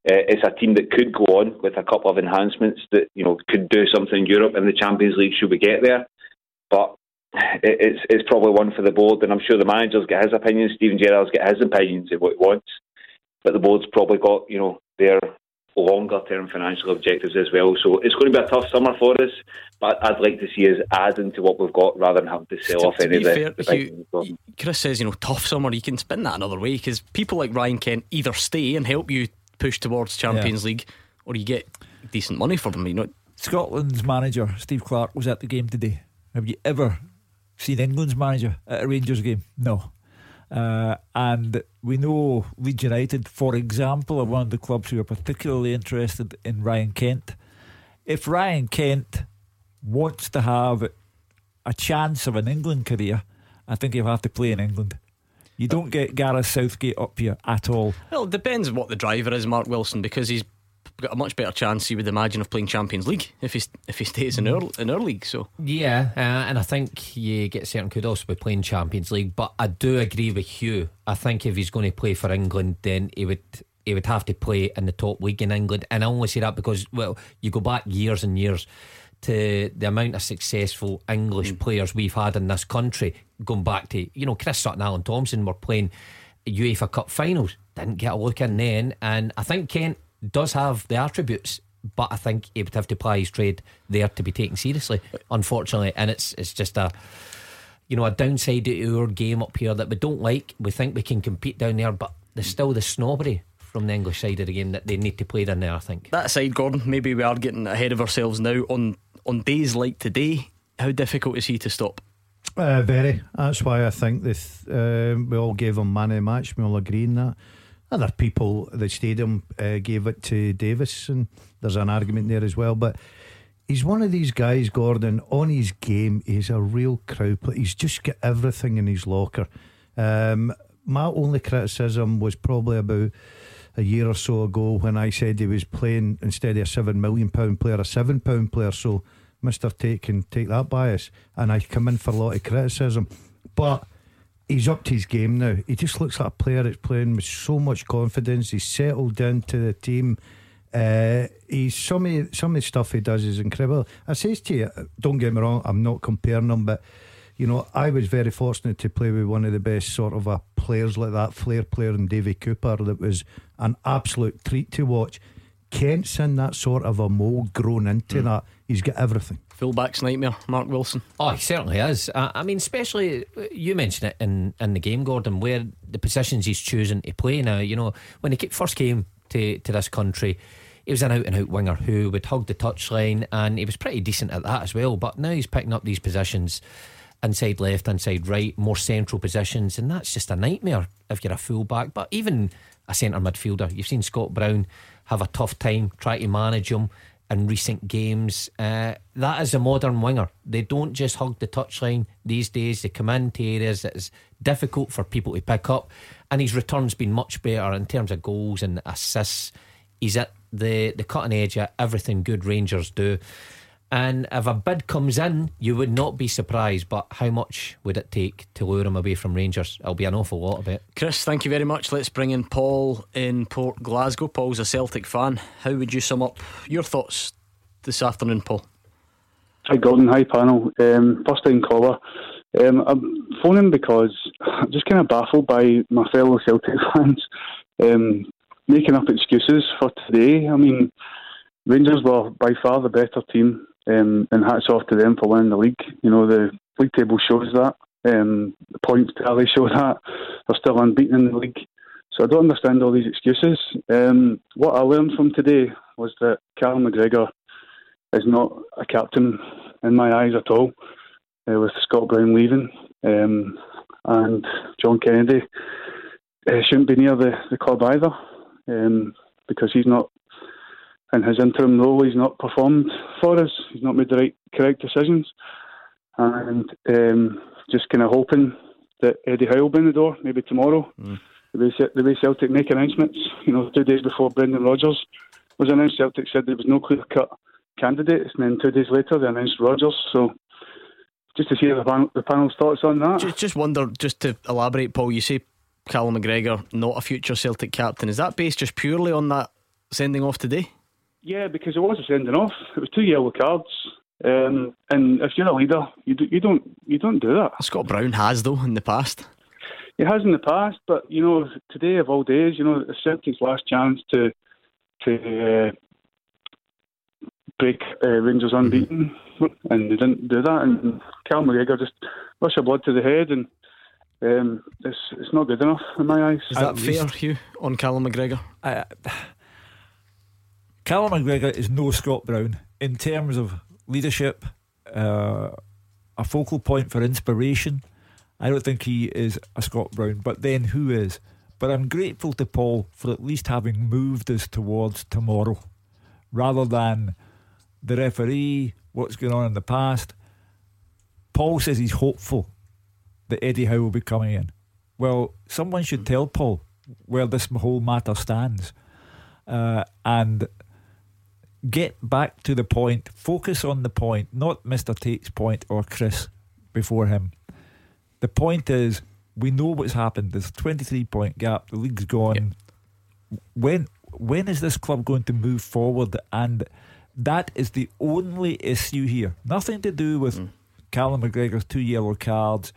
Uh, it's a team that could go on with a couple of enhancements that, you know, could do something in Europe in the Champions League should we get there. But it's it's probably one for the board, and I'm sure the manager's got his opinions. Steven Gerrard's got his opinions of what he wants, but the board's probably got you know their longer term financial objectives as well. So it's going to be a tough summer for us, but I'd like to see us adding to what we've got rather than having to sell to, off to any of fair, the, the Chris says, you know, tough summer, you can spin that another way because people like Ryan Kent either stay and help you push towards Champions yeah. League or you get decent money for them. You know, Scotland's manager, Steve Clarke, was at the game today. Have you ever seen England's manager at a Rangers game? No. Uh, and we know Leeds United, for example, are one of the clubs who are particularly interested in Ryan Kent. If Ryan Kent wants to have a chance of an England career, I think he'll have to play in England. You don't get Gareth Southgate up here at all. Well, it depends what the driver is, Mark Wilson, because he's got a much better chance, you would imagine, of playing Champions League if he if he stays in our in our league. So yeah, uh, and I think you get certain kudos by playing Champions League. But I do agree with Hugh. I think if he's going to play for England, then he would he would have to play in the top league in England. And I only say that because well, you go back years and years to the amount of successful English mm. players we've had in this country. Going back to you know Chris Sutton, and Alan Thompson were playing UEFA Cup finals, didn't get a look in then, and I think Kent does have the attributes, but I think he would have to apply his trade there to be taken seriously, unfortunately. And it's it's just a you know a downside to our game up here that we don't like. We think we can compete down there, but there's still the snobbery from the English side of the game that they need to play down there. I think that side, Gordon. Maybe we are getting ahead of ourselves now. On on days like today, how difficult is he to stop? Uh, very. That's why I think this. Uh, we all gave him man of the match. We all agree on that. Other people at the stadium uh, gave it to Davis, and there's an argument there as well. But he's one of these guys, Gordon, on his game, he's a real crowd player. He's just got everything in his locker. Um, my only criticism was probably about a year or so ago when I said he was playing instead of a seven million pound player, a seven pound player. So Mister Tate can take that bias, and I come in for a lot of criticism, but he's up to his game now. He just looks like a player that's playing with so much confidence. He's settled into the team. Uh, he's some of some of the stuff he does is incredible. I says to you, don't get me wrong, I'm not comparing him, but you know, I was very fortunate to play with one of the best sort of uh, players like that, flair player in Davie Cooper, that was an absolute treat to watch. Kent's in that sort of a mould grown into mm. that. He's got everything. Fullback's nightmare, Mark Wilson. Oh, he certainly is. I, I mean, especially uh, you mentioned it in, in the game, Gordon, where the positions he's choosing to play now. You know, when he first came to, to this country, he was an out and out winger who would hug the touchline, and he was pretty decent at that as well. But now he's picking up these positions inside left, inside right, more central positions, and that's just a nightmare if you're a fullback. But even a centre midfielder, you've seen Scott Brown have a tough time trying to manage him in recent games. Uh, that is a modern winger. They don't just hug the touchline these days. They come into areas that is difficult for people to pick up, and his return's been much better in terms of goals and assists. He's at the the cutting edge of everything good Rangers do. And if a bid comes in, you would not be surprised. But how much would it take to lure him away from Rangers? It'll be an awful lot of it. Chris, thank you very much. Let's bring in Paul in Port Glasgow. Paul's a Celtic fan. How would you sum up your thoughts this afternoon, Paul? Hi, Gordon. Hi, panel. Um, first time caller. Um, I'm phoning because I'm just kind of baffled by my fellow Celtic [LAUGHS] fans um, making up excuses for today. I mean, Rangers were by far the better team um, and hats off to them for winning the league. You know, the league table shows that. Um, the points tally show that. They're still unbeaten in the league. So I don't understand all these excuses. Um, what I learned from today was that Callum McGregor is not a captain in my eyes at all, uh, with Scott Brown leaving. Um, and John Kennedy uh, shouldn't be near the, the club either um, because he's not in his interim role, he's not performed for us. He's not made the right, correct decisions, and um, just kind of hoping that Eddie Howe will be in the door maybe tomorrow. Mm. The, way, the way Celtic make announcements, you know, two days before Brendan Rodgers was announced, Celtic said there was no clear cut candidates, and then two days later they announced Rodgers. So just to hear the, panel, the panel's thoughts on that. Just, just wonder, just to elaborate, Paul, you say Callum McGregor not a future Celtic captain. Is that based just purely on that sending off today? Yeah, because it was a sending off. It was two yellow cards. Um, and if you're a leader, you do, you don't you don't do that. Scott Brown has though in the past. He has in the past, but you know today of all days, you know it's Celtic's last chance to to uh, break uh, Rangers unbeaten, mm-hmm. and they didn't do that. And Cal McGregor just rush of blood to the head, and um, it's it's not good enough in my eyes. Is that fair. Hugh, on Callum McGregor? Uh, Callum McGregor is no Scott Brown in terms of leadership, uh, a focal point for inspiration. I don't think he is a Scott Brown, but then who is? But I'm grateful to Paul for at least having moved us towards tomorrow rather than the referee, what's going on in the past. Paul says he's hopeful that Eddie Howe will be coming in. Well, someone should tell Paul where this whole matter stands. Uh, and get back to the point, focus on the point, not Mr. Tate's point or Chris before him. The point is, we know what's happened. There's a 23 point gap. The league's gone. When when is this club going to move forward? And that is the only issue here. Nothing to do with mm. Callum McGregor's two yellow cards,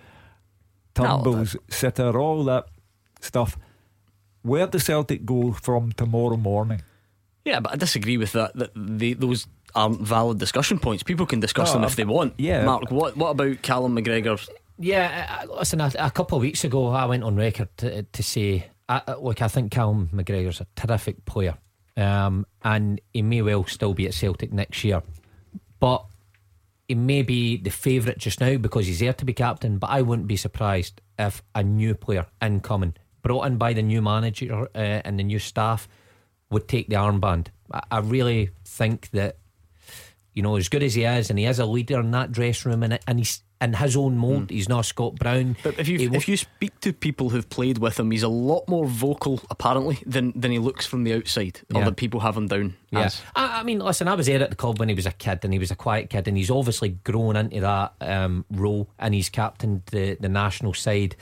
Turnbull's sitter, all that stuff. Where does Celtic go from tomorrow morning? Yeah, but I disagree with that. That they, those aren't valid discussion points. People can discuss them if they want. Yeah, Mark. What what about Callum McGregor? Yeah, listen. A, a, couple of weeks ago, I went on record to, to say, I, look, I think Callum McGregor's a terrific player, um, and he may well still be at Celtic next year, but he may be the favourite just now because he's there to be captain. But I wouldn't be surprised if a new player incoming, brought in by the new manager uh, and the new staff would take the armband. I, I really think that you know, as good as he is, and he is a leader in that dressing room, and, and he's in his own mould. Mm. He's not Scott Brown. But if you if you speak to people who've played with him, he's a lot more vocal, apparently, than than he looks from the outside. Yeah. Or that people have him down. Yeah, I, I, mean, listen, I was there at the club when he was a kid, and he was a quiet kid, and he's obviously grown into that um, role, and he's captained the the national side.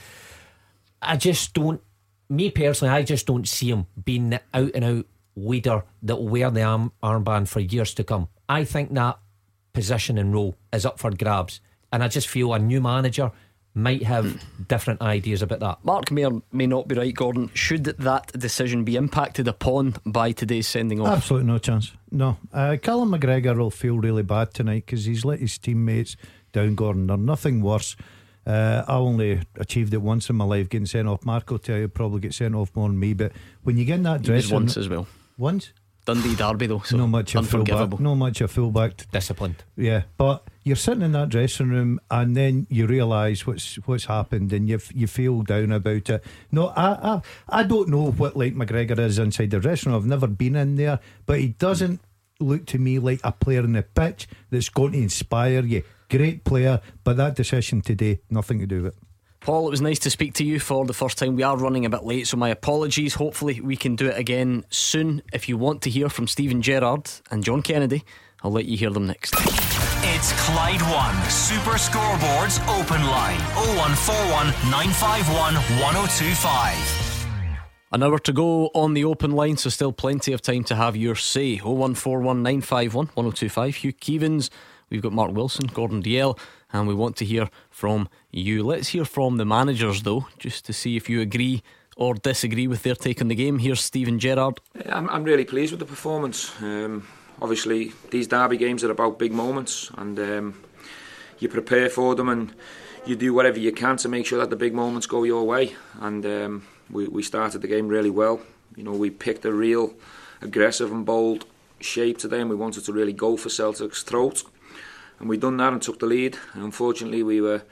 I just don't. Me personally, I just don't see him being out and out leader that will wear the arm, armband for years to come. I think that position and role is up for grabs. And I just feel a new manager might have [CLEARS THROAT] different ideas about that. Mark may or may not be right, Gordon. Should that decision be impacted upon by today's sending off? Absolutely no chance. No. Uh, Callum McGregor will feel really bad tonight because he's let his teammates down, Gordon. They're nothing worse. Uh, I only achieved it once in my life getting sent off. Mark will tell you probably get sent off more than me. But when you get in that dressing once as well. Once? Dundee Derby though, so no much a fullback. No much a fullback. Disciplined. Yeah, but you're sitting in that dressing room and then you realise what's what's happened and you you feel down about it. No, I, I I don't know what like McGregor is inside the dressing room. I've never been in there, but he doesn't look to me like a player in the pitch that's going to inspire you. Great player, but that decision today, nothing to do with it. Paul, it was nice to speak to you for the first time. We are running a bit late, so my apologies. Hopefully, we can do it again soon. If you want to hear from Steven Gerrard and John Kennedy, I'll let you hear them next. It's Clyde One Super Scoreboards Open Line 0141 951 1025. An hour to go on the open line, so still plenty of time to have your say. 0141 951 1025. Hugh Keevins, we've got Mark Wilson, Gordon Dalziel, and we want to hear from you. Let's hear from the managers, though, just to see if you agree or disagree with their take on the game. Here's Steven Gerrard. I'm, I'm really pleased with the performance. Um, obviously, these derby games are about big moments, and um, you prepare for them and you do whatever you can to make sure that the big moments go your way. And um, we, we started the game really well. You know, we picked a real aggressive and bold shape today, and we wanted to really go for Celtic's throat. And we done that and took the lead. Unfortunately, we were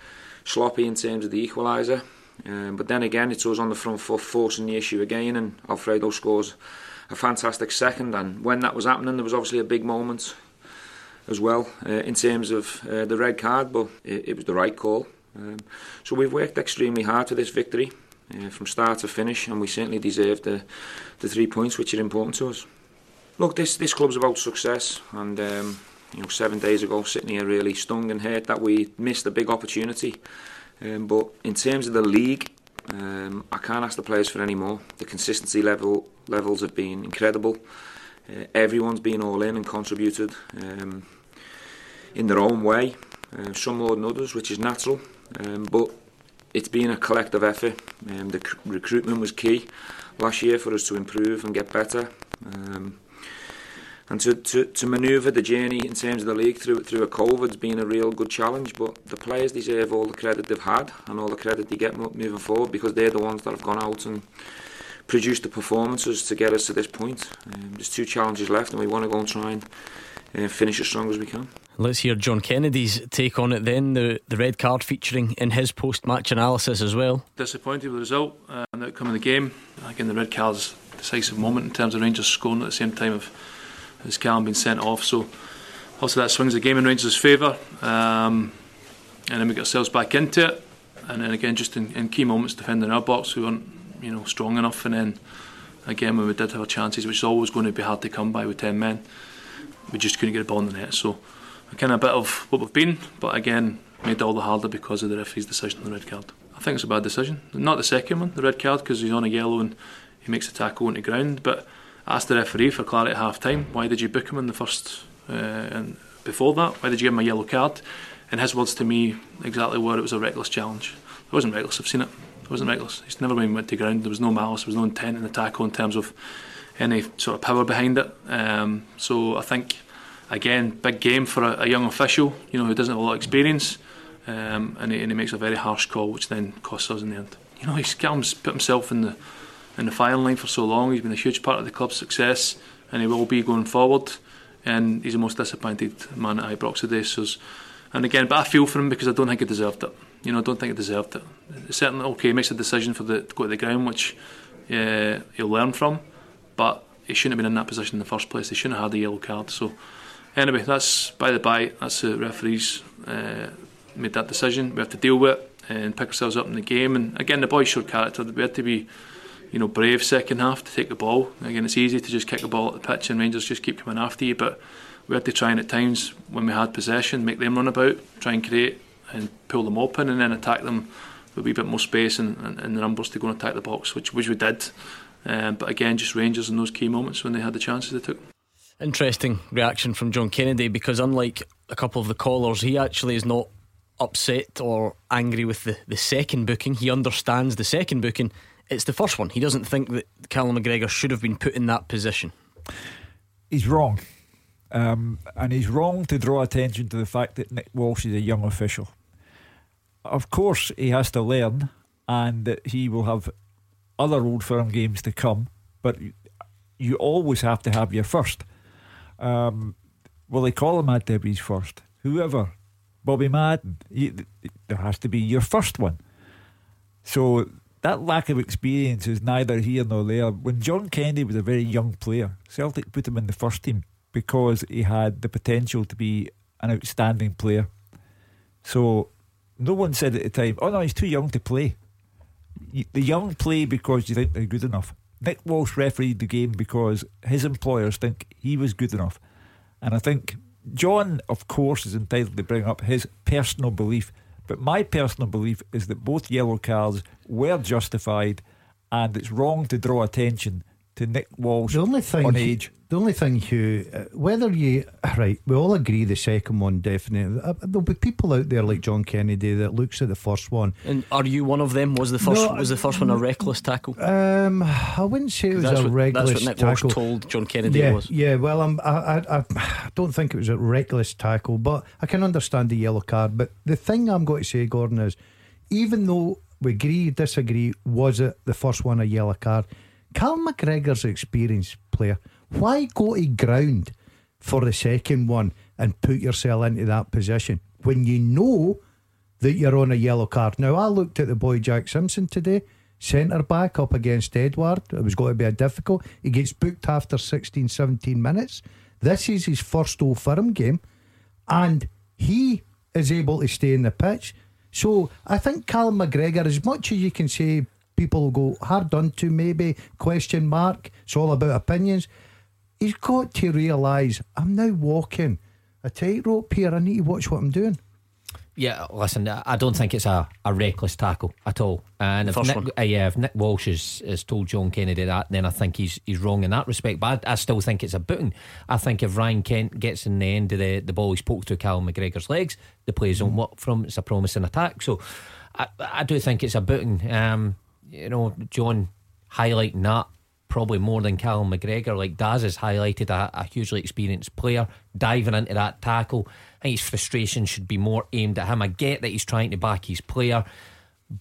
sloppy in terms of the equaliser. Um, but then again, it's us on the front foot forcing the issue again, and Alfredo scores a fantastic second. And when that was happening, there was obviously a big moment as well uh, in terms of uh, the red card, but it, it was the right call. Um, so we've worked extremely hard for this victory uh, from start to finish, and we certainly deserve the, the three points, which are important to us. Look, this this club's about success, and um, you know, seven days ago, sitting here really stung and hurt that we missed a big opportunity. Um, but in terms of the league, um, I can't ask the players for any more. The consistency level levels have been incredible. Uh, everyone's been all in and contributed um, in their own way. Uh, some more than others, which is natural. Um, but it's been a collective effort. Um, the recruitment was key last year for us to improve and get better. Um, and to, to, to manoeuvre the journey in terms of the league through through a COVID has been a real good challenge. But the players deserve all the credit they've had and all the credit they get moving forward because they're the ones that have gone out and produced the performances to get us to this point. Um, there's two challenges left, and we want to go and try and uh, finish as strong as we can. Let's hear John Kennedy's take on it then. The the red card featuring in his post match analysis as well. Disappointed with the result uh, and the outcome of the game. Again, the red card's decisive moment in terms of Rangers scoring at the same time of as Callum been sent off. So also that swings the game in Rangers' favour. Um, and then we get ourselves back into it. And then again, just in, in key moments, defending our box, we weren't you know strong enough. And then again, when we did have our chances, which is always going to be hard to come by with ten men, we just couldn't get a ball in the net. So kind of a bit of what we've been, but again, made it all the harder because of the referee's decision on the red card. I think it's a bad decision. Not the second one, the red card, because he's on a yellow and he makes a tackle into ground. But asked the referee for clarity at half time. Why did you book him in the first uh, and before that? Why did you give him a yellow card? And his words to me, exactly where it was a reckless challenge. It wasn't reckless. I've seen it. It wasn't reckless. He's never been went to ground. There was no malice. There was no intent in the tackle in terms of any sort of power behind it. Um, so I think again, big game for a, a, young official. You know who doesn't have a lot of experience, um, and, he, and he makes a very harsh call, which then costs us in the end. You know he's put himself in the in the firing line for so long. He's been a huge part of the club's success, and he will be going forward. And he's the most disappointed man at Ibrox today. So, and again, but I feel for him because I don't think he deserved it. You know, I don't think he deserved it. Certainly, okay, he makes a decision for the to go to the ground, which uh, he'll learn from. But he shouldn't have been in that position in the first place. He shouldn't have had the yellow card. So, anyway, that's by the by. That's the referees uh, made that decision. We have to deal with it and pick ourselves up in the game. And again, the boys showed character. We had to be you know, brave second half to take the ball. Again, it's easy to just kick the ball at the pitch and Rangers just keep coming after you, but we had to try and at times when we had possession, make them run about, try and create and pull them open and then attack them with a wee bit more space and, and, and the numbers to go and attack the box, which which we did. Um, but again, just Rangers in those key moments when they had the chances they took. Interesting reaction from John Kennedy because unlike a couple of the callers, he actually is not upset or angry with the, the second booking. He understands the second booking it's the first one. He doesn't think that Callum McGregor should have been put in that position. He's wrong. Um, and he's wrong to draw attention to the fact that Nick Walsh is a young official. Of course, he has to learn, and that he will have other old firm games to come, but you always have to have your first. Um, will they call him at Debbie's first? Whoever. Bobby Madden. He, there has to be your first one. So that lack of experience is neither here nor there. When John Kennedy was a very young player, Celtic put him in the first team because he had the potential to be an outstanding player. So no one said at the time, oh no, he's too young to play. The young play because you think they're good enough. Nick Walsh refereed the game because his employers think he was good enough. And I think John, of course, is entitled to bring up his personal belief. But my personal belief is that both yellow cards were justified and it's wrong to draw attention to Nick Walsh the only thing, on age. The only thing, Hugh, uh, whether you right, we all agree the second one definitely. Uh, there'll be people out there like John Kennedy that looks at the first one. And are you one of them? Was the first no, was the first one a reckless tackle? Um, I wouldn't say it was a what, reckless that's what Nick tackle. Walsh told John Kennedy yeah, was. Yeah, well, I'm, I, I, I don't think it was a reckless tackle, but I can understand the yellow card. But the thing I'm going to say, Gordon, is even though we agree, disagree, was it the first one a yellow card? Cal McGregor's experienced player. Why go to ground for the second one and put yourself into that position when you know that you're on a yellow card? Now, I looked at the boy Jack Simpson today, centre back up against Edouard. It was going to be a difficult. He gets booked after 16, 17 minutes. This is his first Old Firm game, and he is able to stay in the pitch. So I think Cal McGregor, as much as you can say people will go hard done to maybe question mark it's all about opinions he's got to realise I'm now walking a tightrope here I need to watch what I'm doing yeah, listen, I don't think it's a, a reckless tackle at all. And if Nick, uh, yeah, if Nick Walsh has, has told John Kennedy that, then I think he's he's wrong in that respect. But I, I, still think it's a booting. I think if Ryan Kent gets in the end of the, the ball, he's poked through Callum McGregor's legs, the players don't work from. It's a promising attack. So I, I do think it's a booting. Um, you know, John highlighting that probably more than Callum McGregor. Like Daz has highlighted a, a, hugely experienced player diving into that tackle. I think his frustration should be more aimed at him. I get that he's trying to back his player,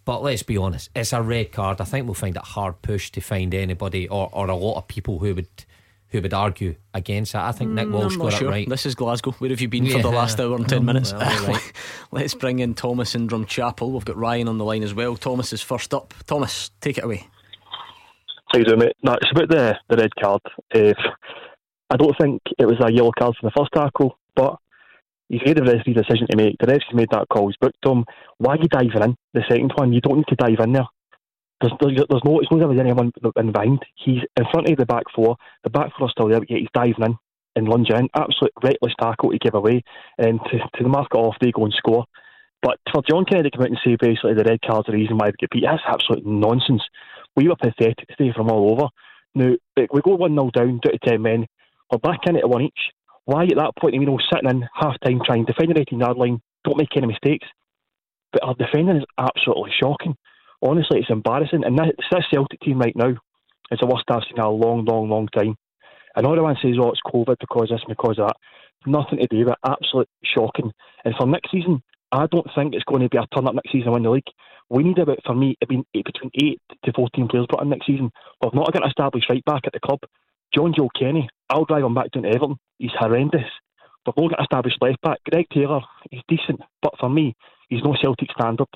but let's be honest, it's a red card. I think we'll find it hard push to find anybody or, or a lot of people who would who would argue against that. I think Nick mm, Walsh got sure. it right. This is Glasgow. Where have you been yeah. for the last hour and ten minutes? Well, right. [LAUGHS] Let's bring in Thomas in Drumchapel. We've got Ryan on the line as well. Thomas is first up. Thomas, take it away. How you doing, mate? No, it's about the, the red card. Uh, I don't think it was a yellow card for the first tackle, but he's made a referee decision to make. The referee made that call. He's booked him. Why are you diving in? The second one, you don't need to dive in there. There's, there's no, it's not there anyone in behind. He's in front of the back four. The back four are still there, but yet he's diving in and lunging in. Absolute reckless tackle to give away. And to, to mark it off, they go and score. But for John Kennedy to come out and say basically the red card's the reason why they get beat, that's absolute nonsense. We were pathetic today from all over. Now, we go 1 0 down, down to 10 men. We're back in it at one each. Why at that point, you know, sitting in half time trying to defend the 18 yard line, don't make any mistakes. But our defending is absolutely shocking. Honestly, it's embarrassing. And this, this Celtic team right now is the worst I've seen in a long, long, long time. And all everyone says, oh, it's COVID because this, because that. Nothing to do with it. Absolute shocking. And for next season, I don't think it's going to be a turn up next season win the league. We need about, for me, it been between 8 to 14 players brought in next season. We've not got an established right back at the club. Jonjoe Kenny, I'll drive him back down to Everton. He's horrendous. We've not got an established left back. Greg Taylor, he's decent. But for me, he's no Celtic standard.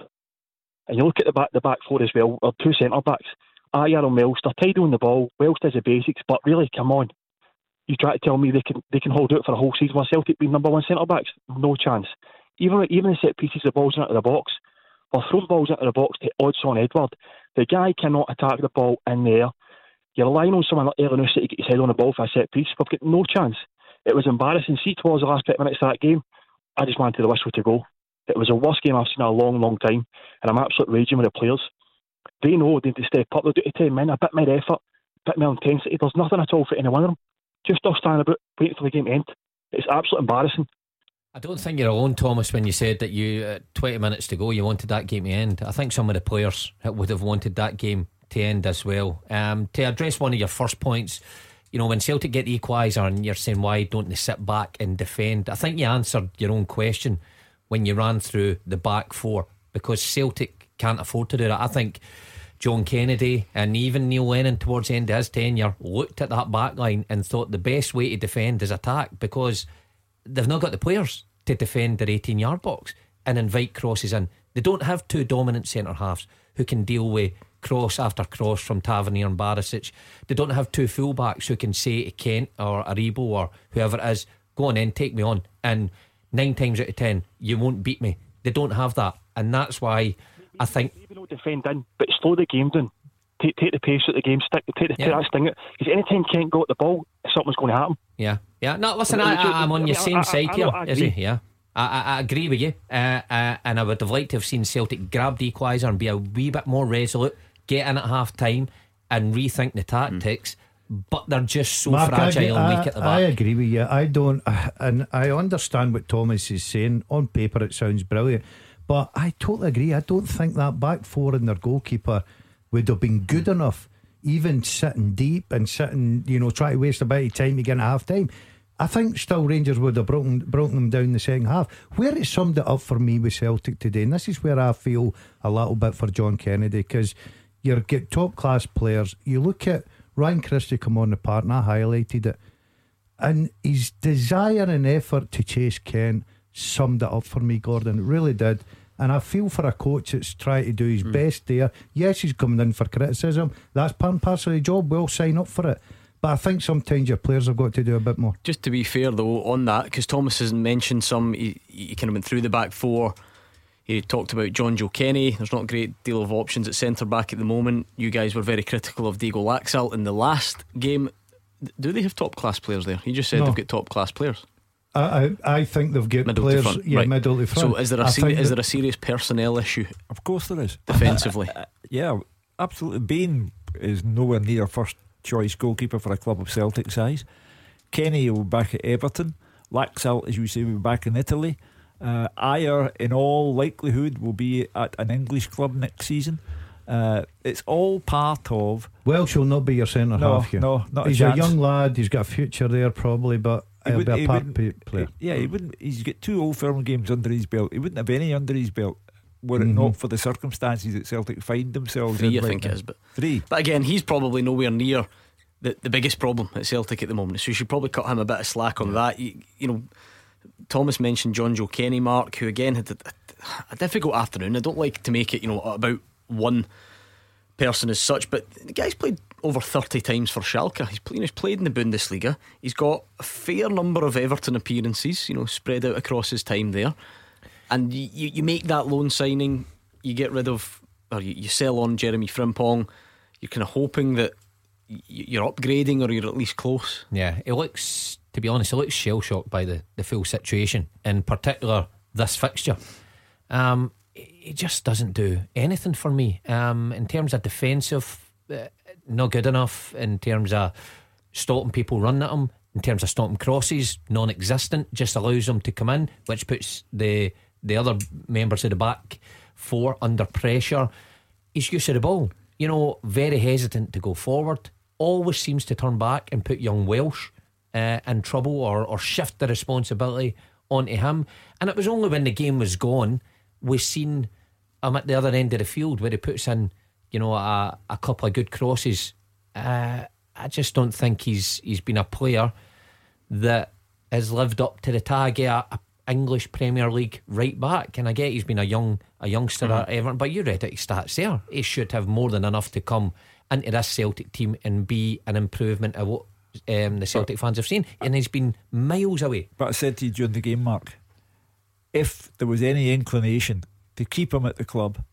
And you look at the back, the back four as well, or two centre backs. Ajer ah, and Welsh, they're tidy on the ball. Welsh does the basics, but really, come on. You try to tell me they can they can hold out for a whole season with Celtic being number one centre backs? No chance. Even even the set pieces, the balls into the box, or throwing balls into the box to Odsonne Edouard. The guy cannot attack the ball in there. You're relying on someone like Elyounoussi to get his head on the ball for a set piece. We've got no chance. It was embarrassing. See towards the last 20 minutes of that game, I just wanted the whistle to go. It was the worst game I've seen in a long, long time, and I'm absolutely raging with the players. They know they need to step up. They do to 10 men, a bit more effort, a bit more intensity. There's nothing at all for any one of them. Just standing about waiting for the game to end. It's absolutely embarrassing. I don't think you're alone, Thomas, when you said that you, uh, 20 minutes to go, you wanted that game to end. I think some of the players would have wanted that game to end as well. Um, to address one of your first points, you know, when Celtic get the equaliser and you're saying why don't they sit back and defend, I think you answered your own question when you ran through the back four because Celtic can't afford to do that. I think John Kennedy and even Neil Lennon towards the end of his tenure looked at that back line and thought the best way to defend is attack because they've not got the players to defend their 18 yard box and invite crosses in. They don't have two dominant centre halves who can deal with cross after cross from Tavernier and Barisic. They don't have two fullbacks who can say to Kent or Aribo or whoever it is, go on in, take me on. And nine times out of ten, you won't beat me. They don't have that. And that's why I think. Even though defend in, but slow the game down. Take, take the pace out the game, stick, take, the, yeah. take that sting out. Because anytime Kent got the ball, something's going to happen. Yeah, yeah. No, listen, I, am on your same side here. Is he? Yeah. I, I, I, agree with you, uh, uh, and I would have liked to have seen Celtic grab the equaliser and be a wee bit more resolute, get in at half time, and rethink the tactics. Mm. But they're just so Mark, fragile and weak at the back. I agree with you. I don't, and I understand what Thomas is saying. On paper, it sounds brilliant, but I totally agree. I don't think that back four and their goalkeeper would have been good mm. enough, even sitting deep and sitting, you know, trying to waste a bit of time again at half time. I think still Rangers would have broken broken them down the second half. Where it summed it up for me with Celtic today, and this is where I feel a little bit for John Kennedy because you get top class players. You look at Ryan Christie come on the part, and I highlighted it, and his desire and effort to chase Ken summed it up for me, Gordon. It really did. And I feel for a coach that's trying to do his mm. best there. Yes, he's coming in for criticism. That's part and parcel of the job. We'll sign up for it. But I think sometimes your players have got to do a bit more. Just to be fair, though, on that, because Thomas hasn't mentioned some, he, he kind of went through the back four. He talked about Jonjoe Kenny. There's not a great deal of options at centre back at the moment. You guys were very critical of Diego Laxalt in the last game. Do they have top class players there? He just said no. they've got top class players. I, I, I think they've got middle players, yeah, right. middle to front. So is there a seri- is there a serious personnel issue? Of course there is. Defensively, [LAUGHS] yeah, absolutely. Bain is nowhere near first choice goalkeeper for a club of Celtic size. Kenny will be back at Everton. Laxalt, as you say, will be back in Italy. Uh, Ajer, in all likelihood, will be at an English club next season. Uh, it's all part of. Welsh will not be your centre no, half here. No, not He's a, a, young lad. He's got a future there probably, but he would, be a part player. Yeah, he wouldn't. He's got two old firm games under his belt. He wouldn't have any under his belt were it mm-hmm. not for the circumstances that Celtic find themselves Three, in. I think it is, but three. But again, he's probably nowhere near the, the biggest problem at Celtic at the moment. So you should probably cut him a bit of slack on that. You, you know, Thomas mentioned Jonjoe Kenny, Mark, who again had a, a, difficult afternoon. I don't like to make it, you know, about one person as such, but the guy's played over 30 times for Schalke. He's, played, he's played in the Bundesliga. He's got a fair number of Everton appearances, you know, spread out across his time there. And you, you make that loan signing, you get rid of, or you, you sell on Jeremy Frimpong. You're kind of hoping that you're upgrading or you're at least close. Yeah, it looks, to be honest, it looks shell shocked by the, the full situation, in particular this fixture. Um, it just doesn't do anything for me. Um, in terms of defensive, uh, not good enough. In terms of stopping people running at him, in terms of stopping crosses, non-existent. Just allows them to come in, which puts the the other members of the back four under pressure. His use of the ball, you know, very hesitant to go forward always seems to turn back and put young Welsh uh, in trouble or, or shift the responsibility onto him. And it was only when the game was gone we seen him at the other end of the field where he puts in, you know, a, a couple of good crosses. Uh, I just don't think he's he's been a player that has lived up to the tag of a, English Premier League right back. And I get he's been a young a youngster mm-hmm. at Everton, but you read it his stats there. He should have more than enough to come into this Celtic team and be an improvement of what um, the Celtic fans have seen, and he's been miles away. But I said to you during the game, Mark, if there was any inclination to keep him at the club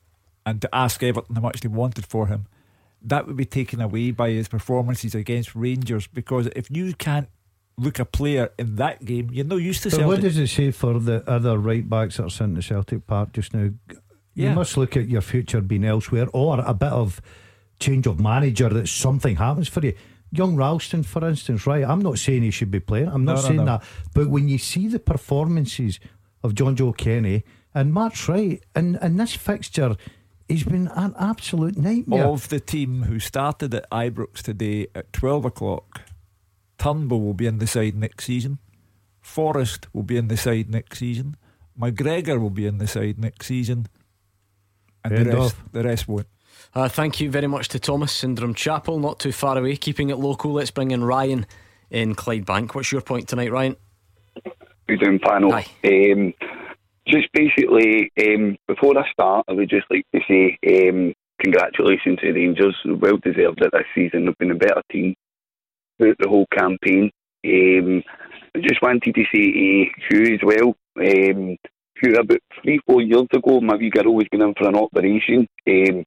and to ask Everton how much they wanted for him, that would be taken away by his performances against Rangers. Because if you can't look a player in that game, you're no used to. But Celtic. what does it say for the other right backs that are sitting in Celtic Park just now? You must look at your future being elsewhere, or a bit of change of manager that something happens for you. Young Ralston, for instance, right? I'm not saying he should be playing. I'm not no, saying no, no. that. But when you see the performances of Jonjoe Kenny, and Mark's right, and, and this fixture, he's been an absolute nightmare. Of the team who started at Ibrox today at 12 o'clock, Turnbull will be in the side next season. Forrest will be in the side next season. McGregor will be in the side next season. And the rest, the rest won't. Uh, thank you very much to Thomas in Drumchapel, not too far away, keeping it local. Let's bring in Ryan in Clydebank. What's your point tonight, Ryan? How you doing, panel? Hi. Um, just basically, um, before I start, I would just like to say um, congratulations to the Rangers. Well deserved it this season. They've been a better team throughout the whole campaign. Um, I just wanted to say to Hugh as well. Um, Hugh, about three, four years ago, my wee girl was going in for an operation, um,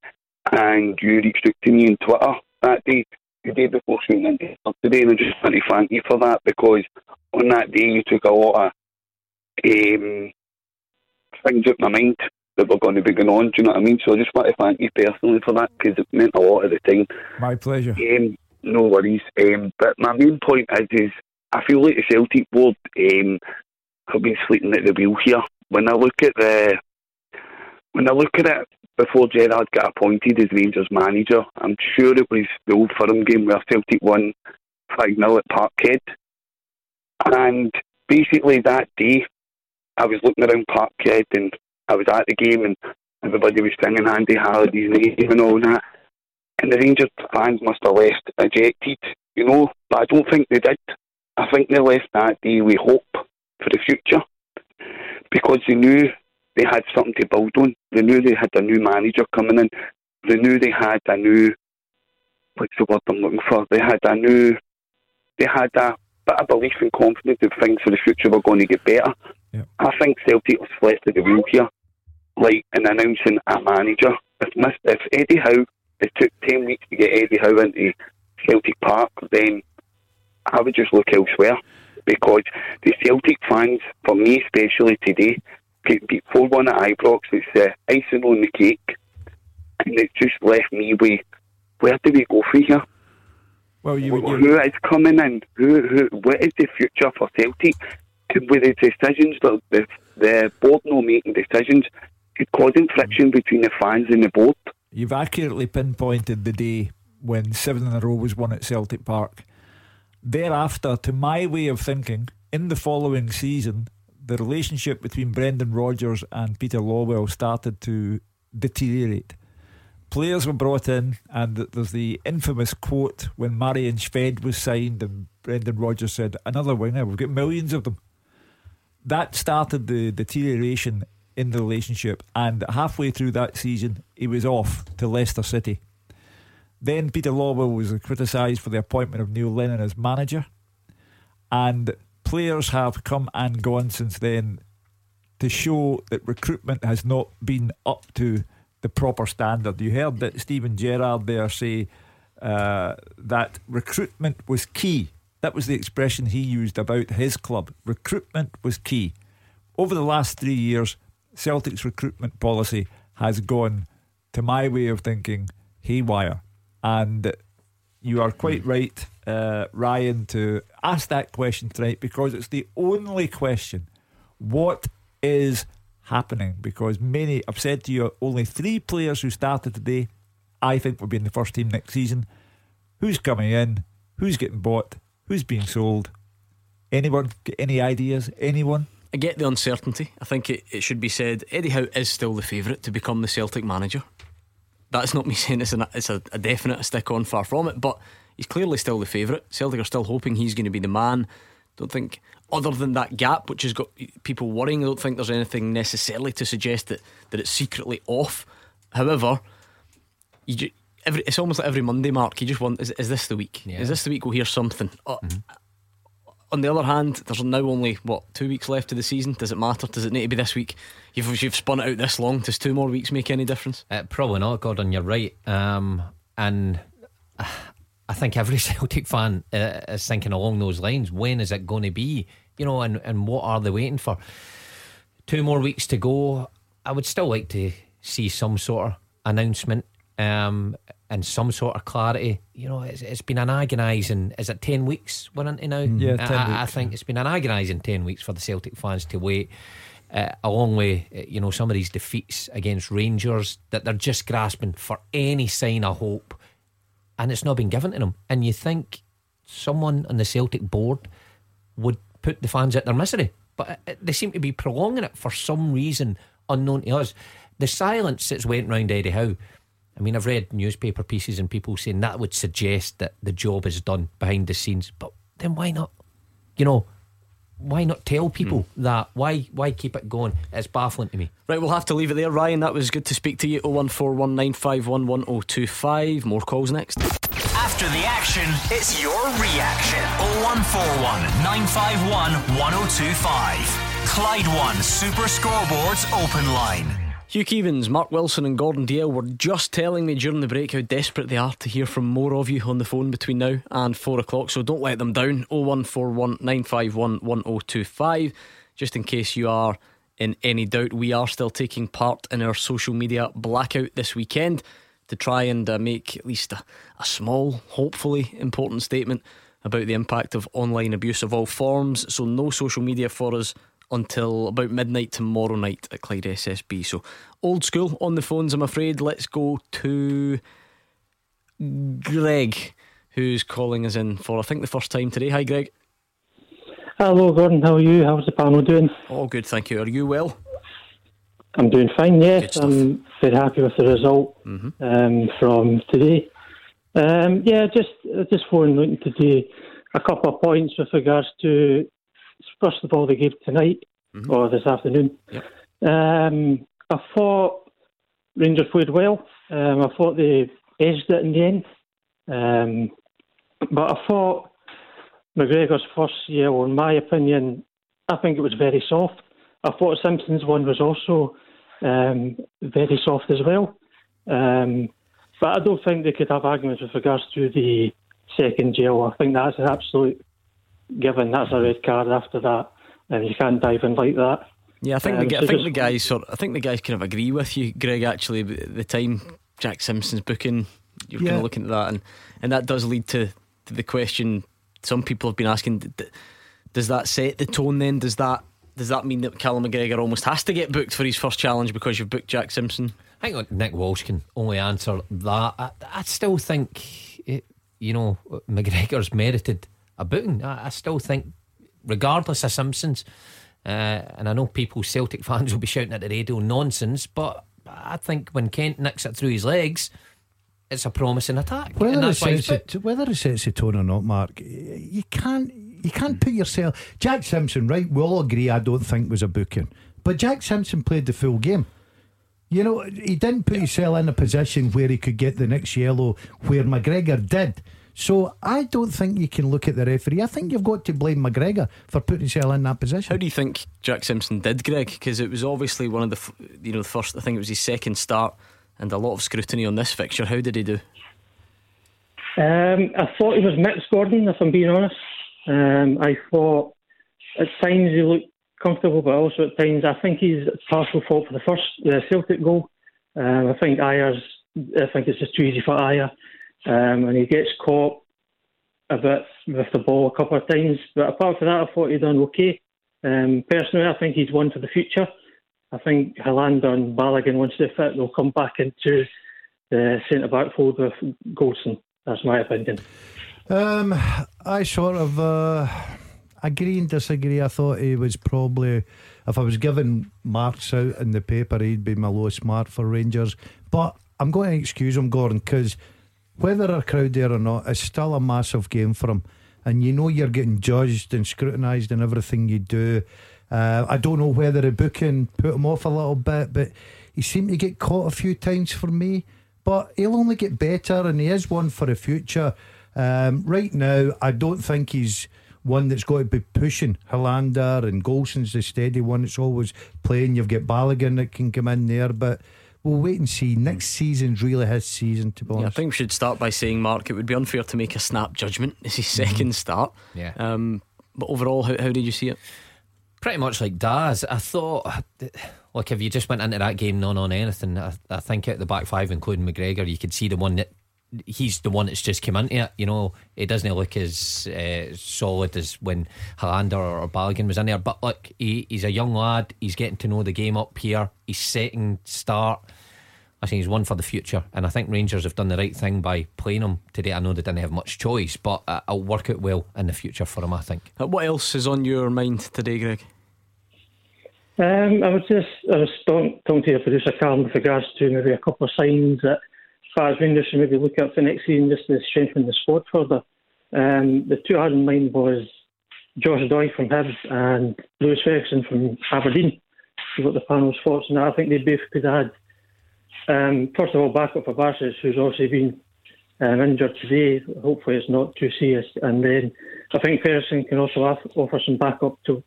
and you reached out to me on Twitter that day, the day before into today, and I just want to thank you for that because on that day you took a lot of um, things out my mind that were going to be going on. Do you know what I mean? So I just want to thank you personally for that because it meant a lot at the time. My pleasure. Um, no worries. Um, but my main point is, is I feel like the Celtic board um, have been sleeping at the wheel here. When I look at the when I look at it before Gerrard got appointed as Rangers manager, I'm sure it was the old Firm game where Celtic won 5 0 at Parkhead. And basically that day, I was looking around Parkhead and I was at the game and everybody was singing Andy Halliday's name and all that. And the Rangers fans must have left ejected, you know, but I don't think they did. I think they left that day with hope for the future because they knew they had something to build on. They knew they had a new manager coming in. They knew they had a new, what's the word I'm looking for? They had a new, they had a bit of belief and confidence that things for the future were going to get better. I think Celtic was left at the wheel here, like in announcing a manager. If, if Eddie Howe, it took 10 weeks to get Eddie Howe into Celtic Park, then I would just look elsewhere because the Celtic fans, for me especially today, beat 4 1 at Ibrox. It's uh, icing on the cake, and it just left me with where do we go from here? Well, you, Wh- who is coming in? Who, who, what is the future for Celtic? With the decisions that the, the board no making decisions causing friction between the fans and the board. You've accurately pinpointed the day when seven in a row was won at Celtic Park. Thereafter, to my way of thinking, in the following season, the relationship between Brendan Rodgers and Peter Lawwell started to deteriorate. Players were brought in, and there's the infamous quote when Marian Shved was signed, and Brendan Rodgers said, Another winger, we've got millions of them. That started the deterioration in the relationship, and halfway through that season, he was off to Leicester City. Then Peter Lawwell was criticised for the appointment of Neil Lennon as manager, and players have come and gone since then to show that recruitment has not been up to the proper standard. You heard that Steven Gerrard there say uh, that recruitment was key. That was the expression he used about his club. Recruitment was key. Over the last three years, Celtic's recruitment policy has gone, to my way of thinking, haywire. And you are quite right, uh, Ryan, to ask that question tonight because it's the only question. What is happening? Because many, I've said to you, only three players who started today, I think will be in the first team next season. Who's coming in? Who's getting bought? Who's being sold? Anyone? Any ideas? Anyone? I get the uncertainty. I think it, it should be said Eddie Howe is still the favourite to become the Celtic manager. That's not me saying it's, an, it's a, a definite stick on, far from it, but he's clearly still the favourite. Celtic are still hoping he's going to be the man. Don't think, other than that gap, which has got people worrying, I don't think there's anything necessarily to suggest that, that it's secretly off. However, you every, it's almost like every Monday, Mark. You just want, is, is this the week? Is this the week we'll hear something? Uh, On the other hand, there's now only what two weeks left of the season. Does it matter? Does it need to be this week? You've you've spun it out this long. Does two more weeks make any difference? Uh, probably not, Gordon. You're right. Um, and uh, I think every [LAUGHS] Celtic fan uh, is thinking along those lines. When is it going to be? You know, and, and what are they waiting for? Two more weeks to go. I would still like to see some sort of announcement um, and some sort of clarity. You know, it's, it's been an agonising. Is it ten weeks we're into now? Yeah, I- 10 I, think it's been an agonising ten weeks for the Celtic fans to wait. Uh, along with uh, you know some of these defeats against Rangers, that they're just grasping for any sign of hope, and it's not been given to them. And you think someone on the Celtic board would put the fans at their misery, but uh, uh, they seem to be prolonging it for some reason unknown to us. The silence that's went round Eddie Howe. I mean, I've read newspaper pieces and people saying that would suggest that the job is done behind the scenes, but then why not? You know, why not tell people mm. that? Why why keep it going? It's baffling to me. Right, we'll have to leave it there, Ryan. That was good to speak to you. 01419511025. More calls next. After the action, it's your reaction. 0141 951 1025. Clyde One Super Scoreboards Open Line. Hugh Keevins, Mark Wilson, and Gordon Dalziel were just telling me during the break how desperate they are to hear from more of you on the phone between now and four o'clock. So don't let them down. 0141 951 1025. Just in case you are in any doubt, we are still taking part in our social media blackout this weekend to try and uh, make at least a, a small, hopefully important statement about the impact of online abuse of all forms. So, no social media for us until about midnight tomorrow night at Clyde SSB. So old school on the phones, I'm afraid. Let's go to Greg, who's calling us in for I think the first time today. Hi, Greg. Hello, Gordon. How are you? How's the panel doing? All good, thank you. Are you well? I'm doing fine. Yes, I'm very happy with the result mm-hmm. um, from today. Um, yeah, just just looking to do a couple of points with regards to first of all the game tonight mm-hmm. or this afternoon. Yep. Um, I thought Rangers played well. Um, I thought they edged it in the end. Um, but I thought McGregor's first yellow, in my opinion, I think it was very soft. I thought Simpson's one was also um, very soft as well. Um, but I don't think they could have arguments with regards to the second yellow. I think that's an absolute given that's a red card after that, and you can't dive in like that. Yeah, I think um, the, I think the guys sort. I think the guys kind of agree with you, Greg. Actually, the time Jack Simpson's booking, you're yeah. kind of looking at that, and and that does lead to, to the question some people have been asking: Does that set the tone? Then does that does that mean that Callum McGregor almost has to get booked for his first challenge because you've booked Jack Simpson? I think Nick Walsh can only answer that. I, I still think, it, you know, McGregor's merited a booting. I, I still think, regardless of Simpsons, uh, and I know people, Celtic fans, will be shouting at the radio nonsense, but I think when Kent nicks it through his legs, it's a promising attack. Whether, it sets, it, whether it sets the tone or not, Mark, you can't you can't put yourself. Jack Simpson, right? We'll all agree. I don't think was a booking, but Jack Simpson played the full game. You know, he didn't put himself in a position where he could get the next yellow, where McGregor did. So I don't think you can look at the referee. I think you've got to blame McGregor for putting himself in that position. How do you think Jack Simpson did, Greg? Because it was obviously one of the, you know, the first. I think it was his second start, and a lot of scrutiny on this fixture. How did he do? Um, I thought he was mixed, Gordon. If I'm being honest, um, I thought at times he looked comfortable, but also at times I think he's partial fault for the first the Celtic goal. Um, I think Ajer's. I think it's just too easy for Ajer um, and he gets caught a bit with the ball a couple of times. But apart from that, I thought he'd done okay. Um, personally, I think he's one for the future. I think Helander and Balogun, once they fit, they'll come back into the centre back fold with Goldson. That's my opinion. Um, I sort of uh, agree and disagree. I thought he was probably, if I was given marks out in the paper, he'd be my lowest mark for Rangers. But I'm going to excuse him, Gordon, because whether a crowd there or not, it's still a massive game for him. And you know you're getting judged and scrutinised in everything you do. Uh, I don't know whether the booking put him off a little bit, but he seemed to get caught a few times for me. But he'll only get better, and he is one for the future. Um, right now, I don't think he's one that's got to be pushing Helander and Goldson's the steady one that's always playing. You've got Balogun that can come in there, but we'll wait and see. Next season's really his season, to be honest. Yeah, I think we should start by saying, Mark, it would be unfair to make a snap judgment. It's his 2nd mm-hmm. start. Yeah. Um, but overall, how, how did you see it? Pretty much like Daz. I thought, look, if you just went into that game none on anything, I, I think at the back five, including McGregor, you could see the one that he's the one that's just come into it. You know, it doesn't look as uh, solid as when Helander or, or Balogun was in there. But look, he, he's a young lad. He's getting to know the game up here. He's setting start. I think he's one for the future, and I think Rangers have done the right thing by playing him today. I know they didn't have much choice, but uh, it'll work out well in the future for him. I think. Uh, what else is on your mind today, Greg? Um, I was just I was talking to your producer Carl with regards to maybe a couple of signs that far as Rangers should maybe look at for next season just to strengthen the squad further. Um, the two I had in mind was Josh Doig from Hibs and Lewis Ferguson from Aberdeen. See what the panel's thoughts on that. I think they both could add. Um, first of all, back up for Barisic, who's obviously been um, injured today. Hopefully, it's not too serious. And then I think Ferguson can also offer some backup to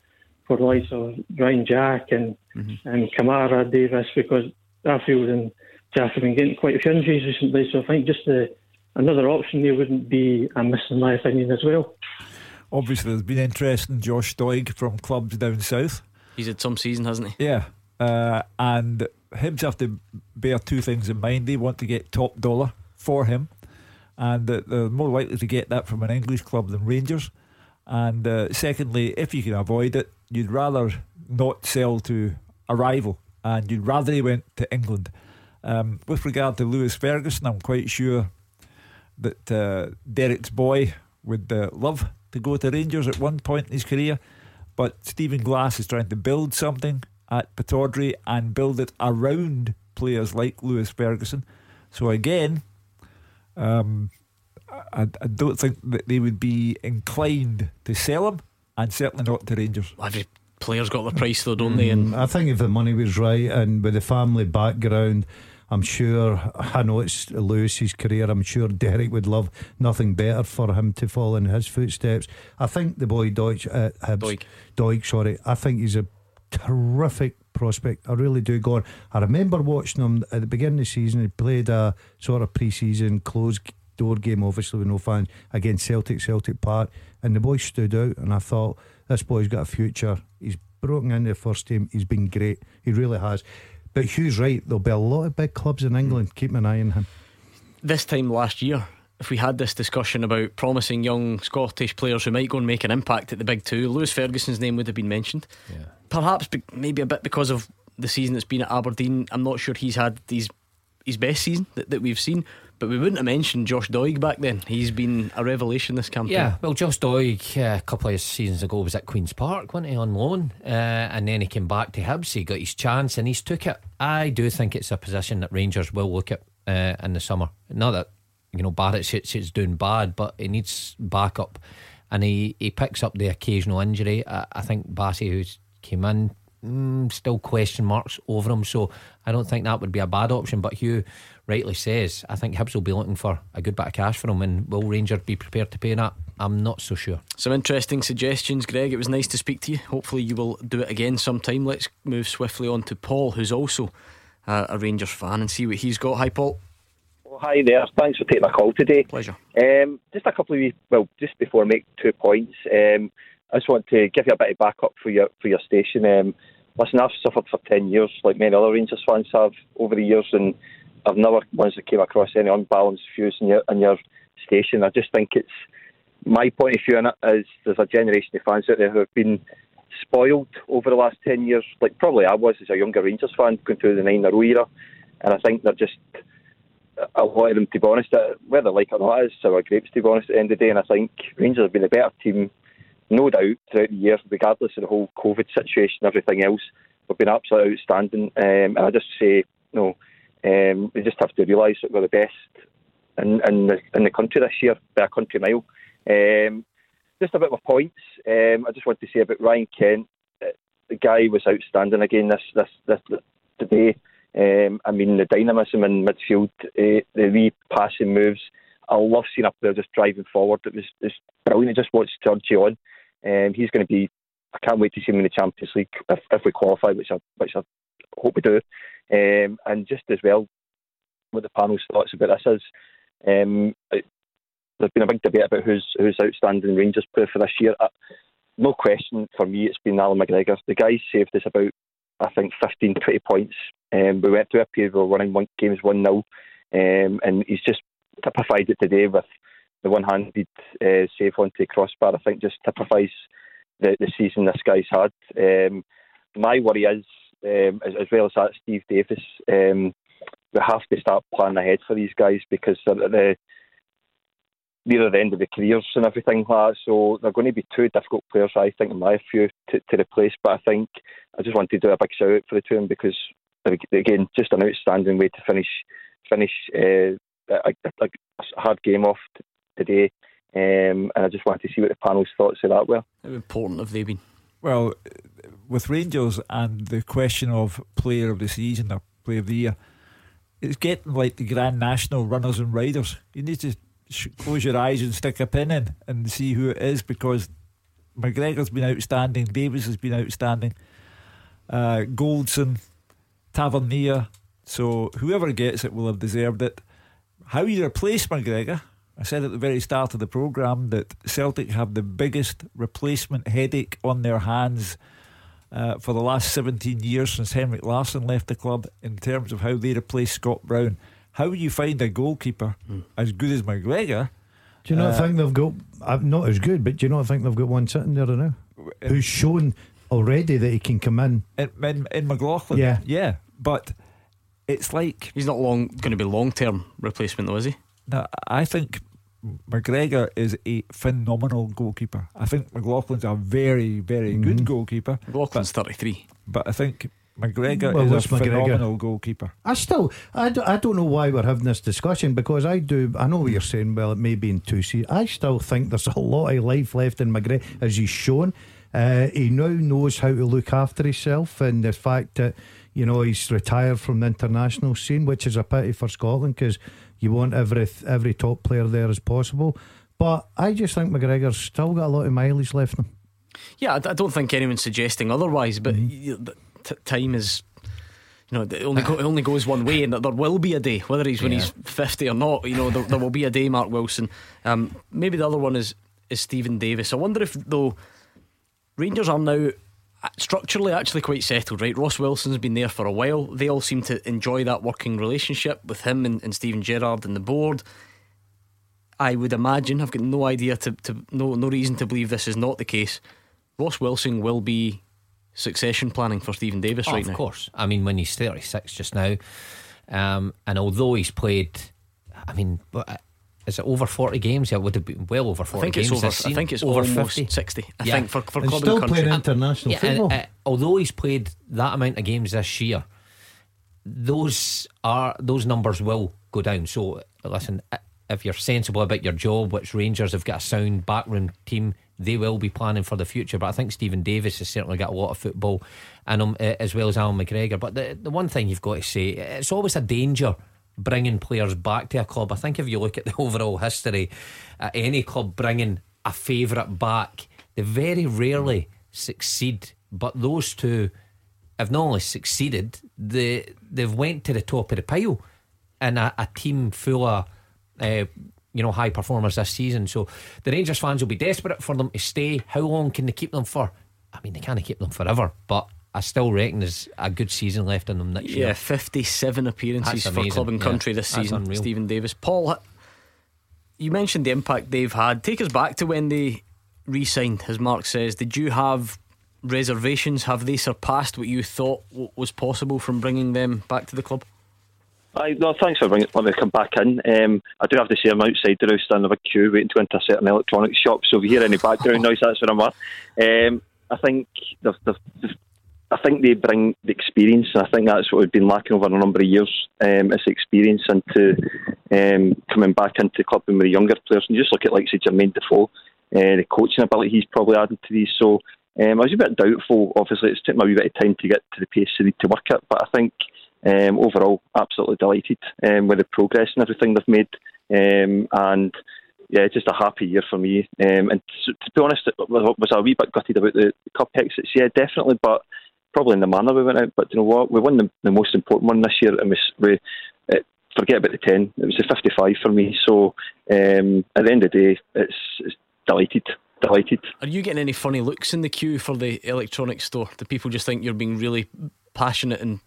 for the likes of Ryan Jack and mm-hmm. and Kamara Davis because Arfield and Jack have been getting quite a few injuries recently. So I think just the, another option there wouldn't be a miss in my opinion as well. Obviously, there's been interest in Josh Doig from clubs down south. He's had some season, hasn't he? Yeah. Uh, and Hibs have to bear two things in mind. They want to get top dollar for him, and they're more likely to get that from an English club than Rangers. And uh, secondly, if you can avoid it, you'd rather not sell to a rival, and you'd rather he went to England. Um, with regard to Lewis Ferguson, I'm quite sure that uh, Derek's boy would uh, love to go to Rangers at one point in his career, but Stephen Glass is trying to build something at Pittodrie and build it around players like Lewis Ferguson. So again, um, I, I, don't think that they would be inclined to sell him, and certainly not to Rangers. Every player's got the price though, don't they? And mm, I think if the money was right and with the family background. I'm sure, I know it's Lewis's career. I'm sure Derek would love nothing better for him to follow in his footsteps. I think the boy Deutsch, uh, Hibs, Doig. Doig, sorry, I think he's a terrific prospect. I really do. Go on. I remember watching him at the beginning of the season. He played a sort of pre-season closed door game, obviously with no fans, against Celtic, Celtic Park, and the boy stood out. And I thought this boy's got a future. He's broken into the first team. He's been great. He really has. But Hugh's right. There'll be a lot of big clubs in England. Hmm. keeping an eye on him. This time last year, if we had this discussion about promising young Scottish players who might go and make an impact at the big two, Lewis Ferguson's name would have been mentioned. Yeah. Perhaps be, maybe a bit because of the season that's been at Aberdeen. I'm not sure he's had these his best season that, that we've seen. But we wouldn't have mentioned Josh Doig back then. He's been a revelation this campaign. Yeah, well, Josh Doig uh, a couple of seasons ago was at Queen's Park, wasn't he, on loan? Uh, and then he came back to Hibs. He got his chance and he's took it. I do think it's a position that Rangers will look at uh, in the summer. Not that you know Barisic is doing bad, but he needs backup, and he, he picks up the occasional injury. I, I think Bassey, who's came in, mm, still question marks over him. So I don't think that would be a bad option. But Hugh rightly says, I think Hibs will be looking for a good bit of cash for him, and will Rangers be prepared to pay that? I'm not so sure. Some interesting suggestions, Greg. It was nice to speak to you. Hopefully, you will do it again sometime. Let's move swiftly on to Paul, who's also uh, a Rangers fan, and see what he's got. Hi, Paul. Well, hi there. Thanks for taking my call today. Pleasure. Um, just a couple of weeks, well, just before I make two points, um, I just want to give you a bit of backup for your for your station. Um, listen, I've suffered for ten years, like many other Rangers fans have over the years, and I've never once I came across any unbalanced views in your in your station. I just think it's my point of view on it is there's a generation of fans out there who have been spoiled over the last ten years, like probably I was as a younger Rangers fan going through the nine in a row era, and I think they're just a lot of them, to be honest, uh, whether like or not, is sour grapes to be honest. At the end of the day, and I think Rangers have been a better team, no doubt, throughout the year, regardless of the whole COVID situation, and everything else. We've been absolutely outstanding, um, and I just say, you know um, we just have to realise that we're the best in, in, the, in the country this year by a country mile. Um, just a bit of points. Um, I just want to say about Ryan Kent. Uh, the guy was outstanding again this this, this today. Um, I mean the dynamism in midfield, uh, the wee passing moves. I love seeing a player just driving forward. It was, brilliant. I just watched Georgie on. Um, he's going to be. I can't wait to see him in the Champions League if, if we qualify, which I which I hope we do. Um, and just as well, what the panel's thoughts about this is, um, it, there's been a big debate about who's who's outstanding Rangers player for this year. Uh, no question for me, it's been Allan McGregor. The guy saved us about, I think, 15, 20 points. Um, we went through a period where we were running one, games 1 0, um, and he's just typified it today with the one handed uh, save onto the crossbar. I think just typifies the, the season this guy's had. Um, my worry is um, as, as, well as that, Steve Davis. Um, we have to start planning ahead for these guys because they're at the near the end of their careers and everything like that. So they're going to be two difficult players, I think, in my view, to, to replace. But I think I just want to do a big shout out for the two of them because again, just an outstanding way to finish finish uh, a, a, a, hard game off today. Um, and I just wanted to see what the panel's thoughts of that were. How important have they been? Well, with Rangers and the question of player of the season or player of the year, it's getting like the Grand National runners and riders. You need to close your eyes and stick a pin in and see who it is because McGregor's been outstanding, Davis has been outstanding, uh, Goldson, Tavernier. So whoever gets it will have deserved it. How you replace McGregor? I said at the very start of the programme that Celtic have the biggest replacement headache on their hands uh, for the last 17 years since Henrik Larsson left the club in terms of how they replace Scott Brown. How do you find a goalkeeper Hmm. as good as McGregor? Do you not uh, think they've got uh, not as good, but do you not think they've got one sitting there now who's shown already that he can come in? In, in, in McLaughlin? Yeah. Yeah. But it's like. He's not long going to be long term replacement, though, is he? No, I think McGregor is a phenomenal goalkeeper. I think McLaughlin's a very, very good goalkeeper. McLaughlin's 33. But I think McGregor Well, is a McGregor? phenomenal goalkeeper. I still, I, do, I don't know why we're having this discussion because I do, I know what you're saying. Well, it may be in two seasons. I still think there's a lot of life left in McGregor, as he's shown. Uh, he now knows how to look after himself, and the fact that you know he's retired from the international scene, which is a pity for Scotland because you want every every top player there as possible. But I just think McGregor's still got a lot of mileage left in him. Yeah, I, I don't think anyone's suggesting otherwise, but Mm-hmm. t- time is. You know, it only, go, it only goes one way, and there will be a day, whether he's when Yeah. he's 50 or not, you know, there, there will be a day, Mark Wilson. Um, maybe the other one is, is Steven Davis. I wonder if, though, Rangers are now structurally actually quite settled, right? Ross Wilson's been there for a while. They all seem to enjoy that working relationship with him and, and Steven Gerrard and the board. I would imagine, I've got no idea to, to no no reason to believe this is not the case. Ross Wilson will be succession planning for Steven Davis Oh, right of now. Of course. I mean, when he's 36 just now, um, and although he's played, I mean, uh, is it over 40 games? Yeah, it would have been well over 40 think it's games over- this I think it's over almost 50. 60, I Yeah. think, for- for And club still and country. playing international Yeah, and, football. uh, although he's played that amount of games this year, those are those numbers will go down. So listen, if you're sensible about your job, which Rangers have got a sound backroom team, they will be planning for the future. But I think Steven Davis has certainly got a lot of football in him, uh, as well as Allan McGregor. But the the one thing you've got to say, it's always a danger bringing players back to a club. I think if you look at the [LAUGHS] overall history, at any club bringing a favourite back, they very rarely succeed. But those two have not only succeeded, they they've went to the top of the pile and a, a team full of uh, you know high performers this season. So the Rangers fans will be desperate for them to stay. How long can they keep them for? I mean, they can't keep them forever, but I still reckon there's a good season left in them next Yeah, year. 57 appearances for club and Yeah, country this season. Steven Davis. Paul, you mentioned the impact they've had. Take us back to when they re signed, as Mark says. Did you have reservations? Have they surpassed what you thought w- was possible from bringing them back to the club? Aye, no, thanks for bringing, letting me come back in. Um, I do have to say I'm outside the house standing in a queue waiting to enter a certain electronics shop, so if you hear any background [LAUGHS] noise, that's where I'm at. Um, I think they've, they've, they've- I think they bring the experience, and I think that's what we've been lacking over a number of years. Um, experience into um, coming back into the club with the younger players, and just look at like say Jermaine Defoe, uh, the coaching ability he's probably added to these. So um, I was a bit doubtful. Obviously, it's taken me a wee bit of time to get to the pace they need to work at, but I think um, overall, absolutely delighted um, with the progress and everything they've made. Um, and yeah, just a happy year for me. Um, and to, to be honest, it was, a wee bit gutted about the, the cup exits. Yeah, definitely, but probably in the manner we went out. But you know what? We won the, the most important one this year, and we, we uh, forget about the 10. It was the 55 for me. So um, at the end of the day, it's, it's delighted. Delighted. Are you getting any funny looks in the queue for the electronics store? Do people just think you're being really passionate and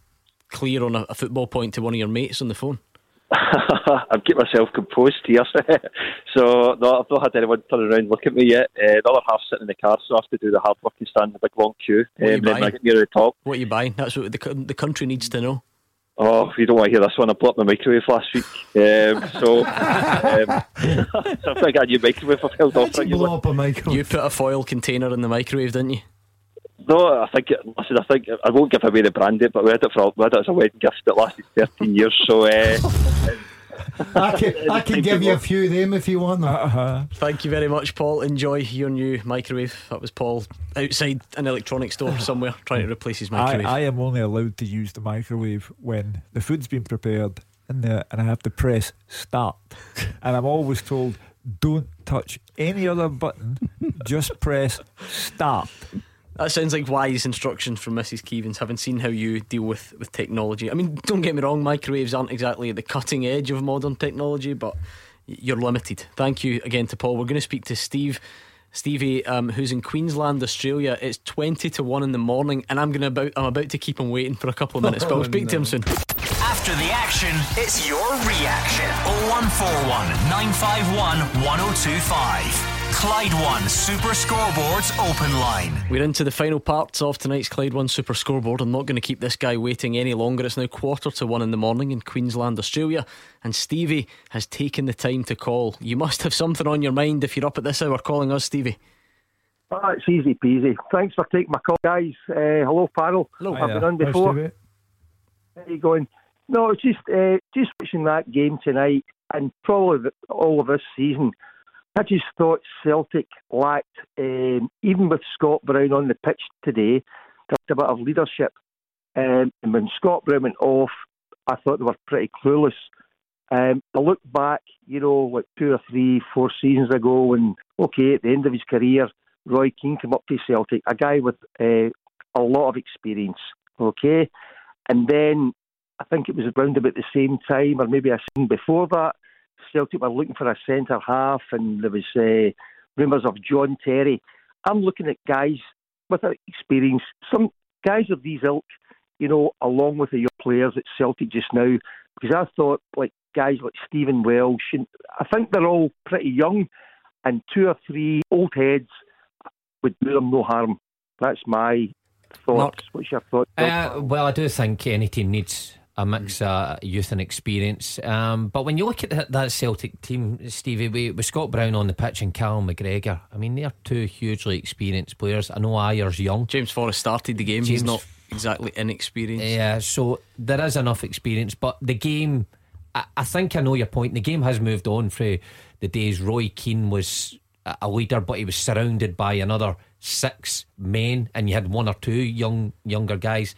clear on a, a football point to one of your mates on the phone? [LAUGHS] I've kept myself composed here. [LAUGHS] so no, I've not had anyone turn around and look at me yet. Uh, the other half sitting in the car, so I have to do the hard work and stand in a big long queue. What are you Um, then I buying? get near the top, What are you buying? That's what the, the country needs to know. oh, you don't want to hear this one. I blew up my microwave last week. Um, so, um, [LAUGHS] so I've got a new microwave I've held off. you blow up a microwave? You put a foil container in the microwave, didn't you? No, I think it, listen. I think I won't give away the brand yet, but we had it for we had it as a wedding gift that lasted thirteen years. So uh, [LAUGHS] I can, I can give you a few of them if you want them. Uh-huh. Thank you very much, Paul. Enjoy your new microwave. That was Paul outside an electronics store [LAUGHS] somewhere trying to replace his I, microwave. I am only allowed to use the microwave when the food's been prepared and, the, and I have to press start. [LAUGHS] and I'm always told, don't touch any other button, just press start. That sounds like wise instructions from Mrs. Keevins, having seen how you deal with, with technology. I mean, don't get me wrong, microwaves aren't exactly at the cutting edge of modern technology, but you're limited. Thank you again to Paul. We're going to speak to Steve. Stevie, um, who's in Queensland, Australia. It's twenty to one in the morning, and I'm gonna about I'm about to keep him waiting for a couple of minutes. but I'll Oh, [LAUGHS] speak to him soon. After the action, it's your reaction. 0141 951 1025. Clyde One Super Scoreboards Open Line. We're into the final parts of tonight's Clyde One Super Scoreboard. I'm not going to keep this guy waiting any longer. It's now quarter to one in the morning in Queensland, Australia, and Stevie has taken the time to call. You must have something on your mind if you're up at this hour calling us, Stevie. Ah, it's easy peasy. Thanks for taking my call, guys. Uh, hello, panel. Hello. I've been on before. How are you going? No, it's just uh, just watching that game tonight, and probably all of this season. I just thought Celtic lacked, um, even with Scott Brown on the pitch today, lacked a bit of leadership. Um, and when Scott Brown went off, I thought they were pretty clueless. Um, I look back, you know, like two or three, four seasons ago, and okay, at the end of his career, Roy Keane came up to Celtic, a guy with uh, a lot of experience. Okay, and then I think it was around about the same time, or maybe a season before that, Celtic were looking for a centre half, and there was uh, rumours of John Terry. I'm looking at guys with experience, some guys of these ilk, you know, along with the young players at Celtic just now, because I thought like guys like Stephen Welsh, and I think they're all pretty young, and two or three old heads would do them no harm. That's my thoughts. What's your thought? Uh, well, I do think any team needs a mix of youth and experience. Um, but when you look at that, that Celtic team, Stevie, with, with Scott Brown on the pitch and Callum McGregor, I mean, they're two hugely experienced players. I know Ajer's young. James Forrest started the game. He's not exactly inexperienced. Yeah, so there is enough experience, but the game, I, I think I know your point. The game has moved on through the days Roy Keane was a a leader, but he was surrounded by another six men, and you had one or two young younger guys.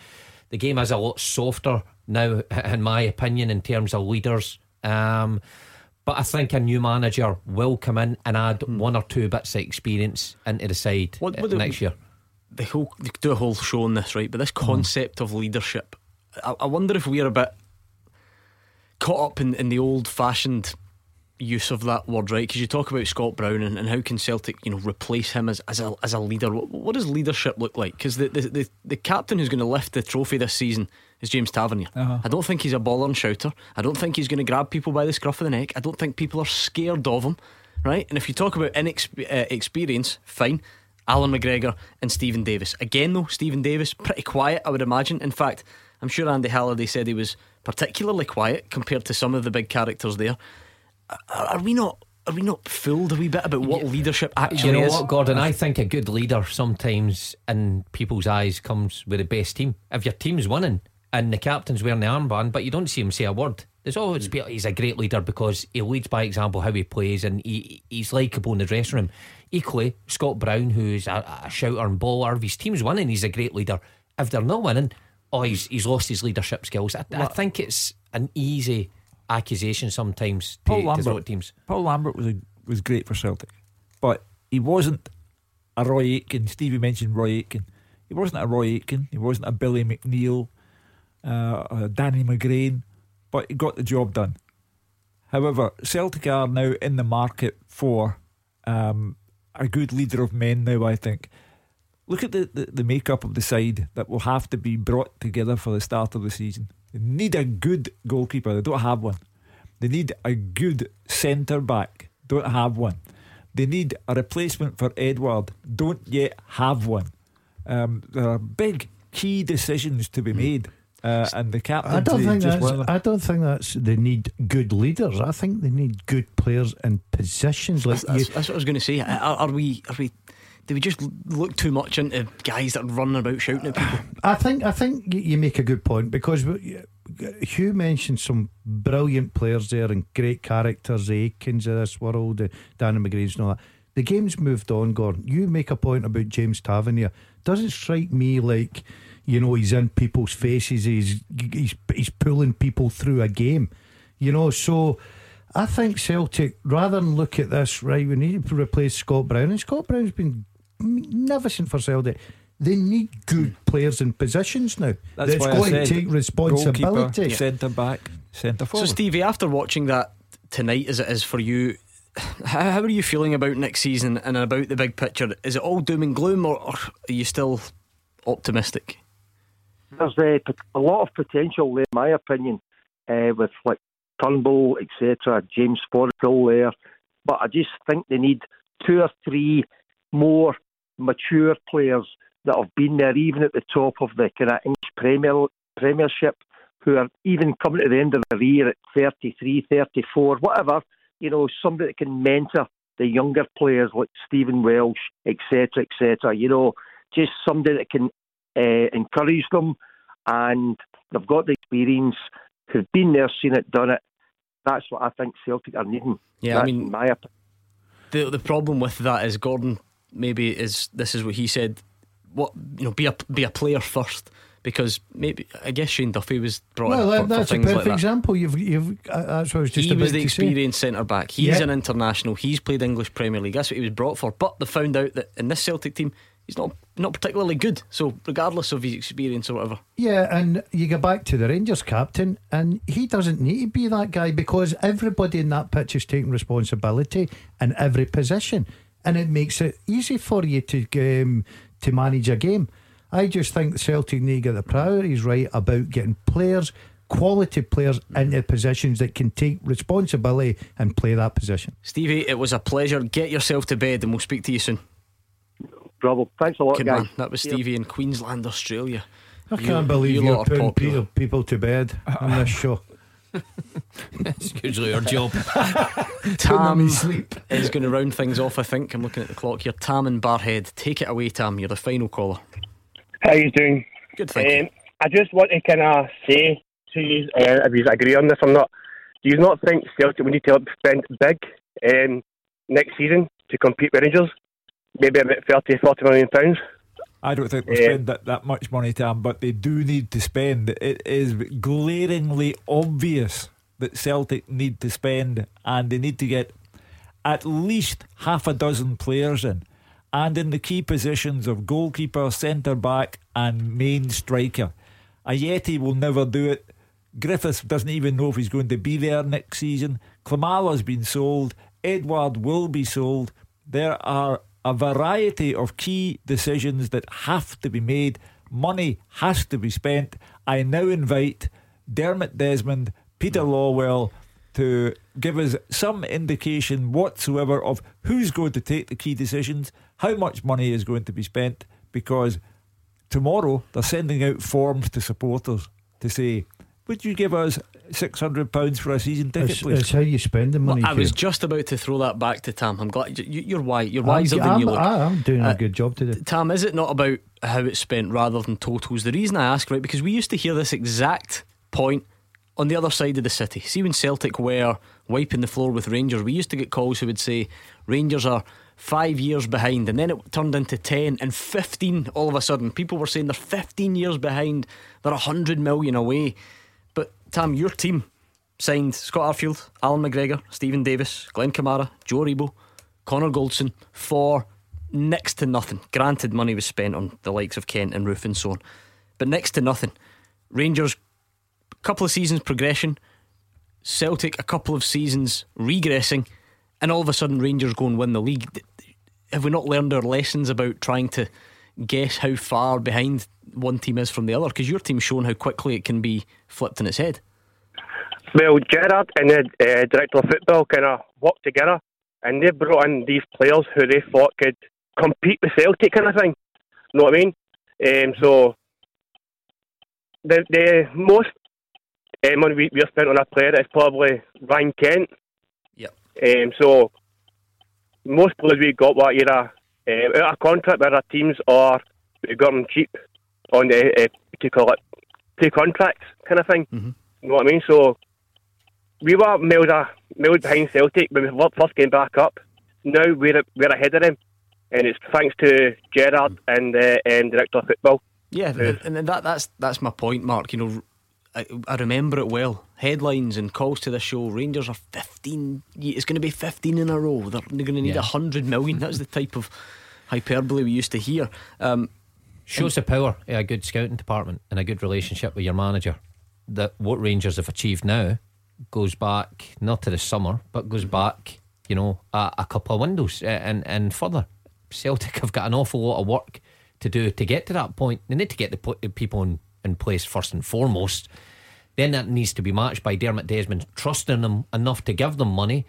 The game is a lot softer now, in my opinion, in terms of leaders. Um, but I think a new manager will come in and add one or two bits of experience into the side What- uh, what the- next year. the whole they could do a whole show on this, right? But this concept of leadership, I, I wonder if we're a bit caught up in, in the old fashioned use of that word, right? Because you talk about Scott Brown and, and how can Celtic, you know, replace him as, as a as a leader. What, what does leadership look like? Because the, the, the the captain who's going to lift the trophy this season is James Tavernier. Uh-huh. I don't think he's a baller and shouter. I don't think he's going to grab people by the scruff of the neck. I don't think people are scared of him, right? And if you talk about inexp- uh, fine. Allan McGregor and Steven Davis. Again, though, Steven Davis, pretty quiet, I would imagine. In fact, I'm sure Andy Halliday said he was particularly quiet compared to some of the big characters there. Are, are we not? Are we not fooled a wee bit about what leadership actually you know is? what, Gordon? I think a good leader sometimes, in people's eyes, comes with the best team. If your team's winning and the captain's wearing the armband, but you don't see him say a word, there's always be he's a great leader because he leads by example how he plays and he, he's likeable in the dressing room. Equally, Scott Brown, who's a, a shouter and baller, if his team's winning, he's a great leader. If they're not winning, oh, he's he's lost his leadership skills. I, I think it's an easy accusation sometimes to, Paul Lambert, throw teams. Paul Lambert was a, was great for Celtic, but he wasn't a Roy Aitken. Stevie mentioned Roy Aitken. He wasn't a Roy Aitken. He wasn't a Billy McNeill, uh, a Danny McGrain, but he got the job done. However, Celtic are now in the market for um, a good leader of men now, I think. Look at the, the, the makeup of the side that will have to be brought together for the start of the season. They need a good goalkeeper, they don't have one. They need a good centre back, don't have one. They need a replacement for Edouard, don't yet have one. Um, there are big key decisions to be made. Uh, and the captain I don't think just that's. one of them. I don't think that's. They need good leaders. I think they need good players in positions like That's, you. that's what I was going to say. Are, are we? Are we? Do we just look too much into guys that are running about shouting at people? I think I think you make a good point because Hugh mentioned some brilliant players there and great characters, the Aitkens of this world, the Danny McGrains and all that. The game's moved on, Gordon. You make a point about James Tavernier. Doesn't strike me like, you know, he's in people's faces. He's he's he's pulling people through a game. You know, so I think Celtic, rather than look at this, right, we need to replace Scott Brown. And Scott Brown's been magnificent for Celtic. They need good hmm. players in positions now. That's, That's why I going to take responsibility. goalkeeper, Centre back, centre forward. So. Stevie, after watching that tonight, as it is for you, [LAUGHS] how, how are you feeling about next season and about the big picture? Is it all doom and gloom, or, or are you still optimistic? There's uh, a lot of potential there, in my opinion, uh, with like Turnbull, etc., James Forrest there. But I just think they need two or three more mature players that have been there, even at the top of the kind of English Premier Premiership, who are even coming to the end of their career at 33, 34, whatever. You know, somebody that can mentor the younger players like Stephen Welsh, etc., etc. You know, just somebody that can uh, encourage them, and they've got the experience, who've been there, seen it, done it. That's what I think Celtic are needing. Yeah, I mean- my opinion. The the problem with that is Gordon maybe is this is what he said. What you know, be a be a player first because maybe I guess Shane Duffy was brought Well, in for, that's for a perfect like that. example. You've, you've. Uh, that's what I was just he about was the to experienced centre back. He's Yeah. an international. He's played English Premier League. That's what he was brought for. But they found out that in this Celtic team, he's not not particularly good. So regardless of his experience or whatever, Yeah, and you go back to the Rangers captain, and he doesn't need to be that guy because everybody in that pitch is taking responsibility in every position, and it makes it easy for you to um, to manage a game. I just think Celtic need to get the priorities right about getting players, quality players, into positions that can take responsibility and play that position. Stevie, it was a pleasure. Get yourself to bed, and we'll speak to you soon. Bravo. Thanks a lot, Good guys. man. That was Stevie in Queensland, Australia. I You- can't believe you you are putting popular. people, people to bed on this show. it's usually our job. [LAUGHS] Tam to sleep. is going to round things off. I think I'm looking at the clock here. Tam and Barrhead, take it away, Tam. You're the final caller. How are you doing? Good, thank you. um, I just want to kind of say to you, uh, if you agree on this or not, do you not think Celtic we need to spend big um, next season to compete with Rangers? Maybe about 30, 40 million pounds? I don't think they'll Yeah. spend that, that much money, Tam, but they do need to spend. It is glaringly obvious that Celtic need to spend, and they need to get at least half a dozen players in, and in the key positions of goalkeeper, centre back, and main striker. Ajeti will never do it. Griffiths doesn't even know if he's going to be there next season. Klimala's been sold. Edouard will be sold. There are a variety of key decisions that have to be made. Money has to be spent. I now invite Dermot Desmond, Peter mm. Lawwell to give us some indication whatsoever of who's going to take the key decisions, how much money is going to be spent, because tomorrow they're sending out forms to supporters to say, would you give us £600 for a season ticket, It's, please? it's how you spend the money. I was just about to throw that back to Tam. I'm glad you, you're wise. You're I'm- wiser than I'm, you look. I'm doing Uh, a good job today. Tam, is it not about how it's spent rather than totals? The reason I ask, right, because we used to hear this exact point on the other side of the city. See, when Celtic were wiping the floor with Rangers, we used to get calls who would say Rangers are five years behind, and then it turned into 10 and 15 all of a sudden. People were saying they're 15 years behind, they're 100 million away. Tam, your team signed Scott Arfield, Allan McGregor, Steven Davis, Glenn Kamara, Joe Aribo, Connor Goldson for next to nothing. Granted, money was spent on the likes of Kent and Roofe and so on, but next to nothing. Rangers, a couple of seasons progression, Celtic, a couple of seasons regressing, and all of a sudden Rangers go and win the league. Have we not learned our lessons about trying to guess how far behind one team is from the other? Because your team's shown how quickly it can be flipped in its head. Well, Gerrard and the uh, director of football kind of worked together and they brought in these players who they thought could compete with Celtic kind of thing. Know what I mean? Um, so the the most uh, money we, we spent on a player is probably Ryan Kent. Yep. Um, so most players we got were either uh, out of contract with our teams or we got them cheap on the uh, what do you call it two contracts kind of thing. Mm-hmm. You know what I mean? So we were miles, a, miles behind Celtic when we first came back up. Now we're we're ahead of them, and it's thanks to Gerrard and the um, director of football. Yeah, and, and that that's that's my point, Mark. You know, I, I remember it well. Headlines and calls to the show. Rangers are fifteen. It's going to be fifteen in a row. They're, they're going to need a Yeah. hundred million. That's the type of hyperbole we used to hear. Um, Shows the power of a good scouting department and a good relationship with your manager. That what Rangers have achieved now goes back not to the summer, but goes back, you know, a, a couple of windows and and further. Celtic have got an awful lot of work to do to get to that point. They need to get the people in, in place first and foremost. Then that needs to be matched by Dermot Desmond trusting them enough to give them money.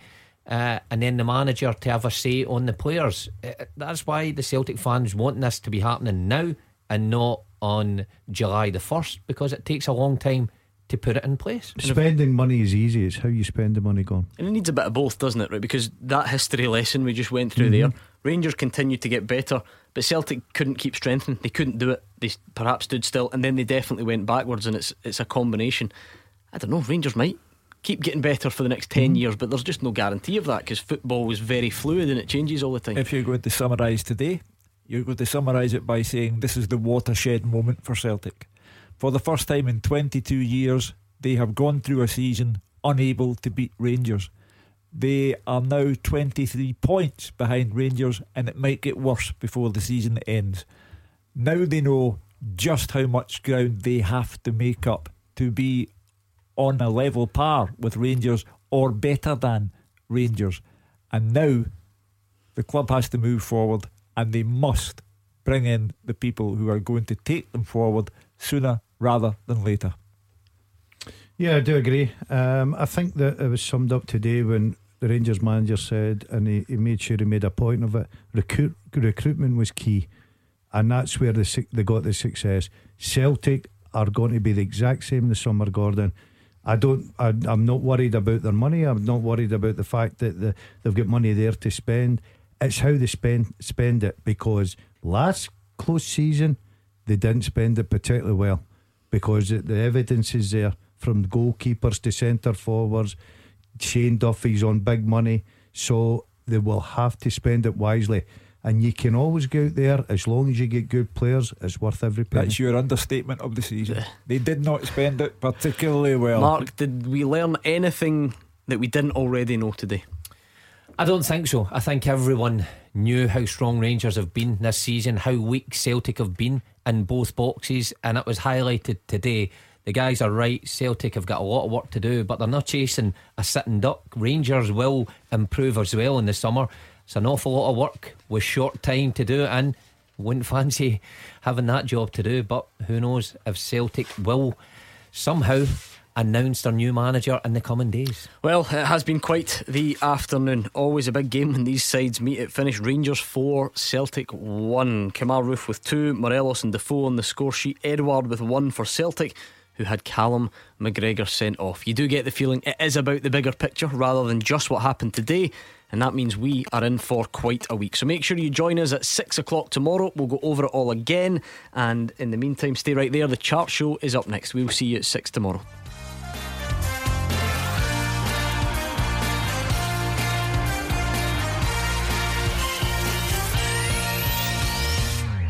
Uh, and then the manager to have a say on the players. Uh, that's why the Celtic fans want this to be happening now and not on July the 1st because it takes a long time to put it in place. Spending money is easy. It's how you spend the money gone. And it needs a bit of both, doesn't it? Right? Because that history lesson we just went through Mhm. there, Rangers continued to get better, but Celtic couldn't keep strengthening. They couldn't do it. They perhaps stood still, and then they definitely went backwards. And it's it's a combination. I don't know. Rangers might keep getting better for the next 10 hmm. years, but there's just no guarantee of that because football is very fluid and it changes all the time. If you're going to summarise today, you're going to summarise it by saying this is the watershed moment for Celtic. For the first time in 22 years, they have gone through a season unable to beat Rangers. They are now 23 points behind Rangers, and it might get worse before the season ends. Now they know just how much ground they have to make up to be on a level par with Rangers or better than Rangers. And now the club has to move forward and they must bring in the people who are going to take them forward sooner rather than later. Yeah, I do agree. Um, I think that it was summed up today when the Rangers manager said, and he, he made sure he made a point of it. Recruit, recruitment was key, and that's where the, suc- they got the success. Celtic are going to be the exact same this summer, Gordon. I don't. I, I'm not worried about their money. I'm not worried about the fact that the, they've got money there to spend. It's how they spend spend it because last close season they didn't spend it particularly well because the evidence is there from goalkeepers to centre forwards. Shane Duffy's on big money, so they will have to spend it wisely. And you can always go out there as long as you get good players. It's worth every penny. That's your understatement of the season. They did not spend it particularly well. Mark, did we learn anything that we didn't already know today? I don't think so. I think everyone knew how strong Rangers have been this season, how weak Celtic have been in both boxes, and it was highlighted today. The guys are right. Celtic have got a lot of work to do, but they're not chasing a sitting duck. Rangers will improve as well in the summer. It's an awful lot of work with short time to do it, and wouldn't [LAUGHS] fancy having that job to do. But who knows if Celtic will somehow announce their new manager in the coming days. Well, it has been quite the afternoon. Always a big game when these sides meet. It finished Rangers 4, Celtic 1. Kemar Roofe with 2, Morelos and Defoe on the score sheet. Edouard with 1 for Celtic, who had Callum McGregor sent off. You do get the feeling it is about the bigger picture rather than just what happened today. And that means we are in for quite a week. So make sure you join us at 6 o'clock tomorrow. We'll go over it all again. And in the meantime, stay right there. The chart show is up next. We'll see you at 6 tomorrow.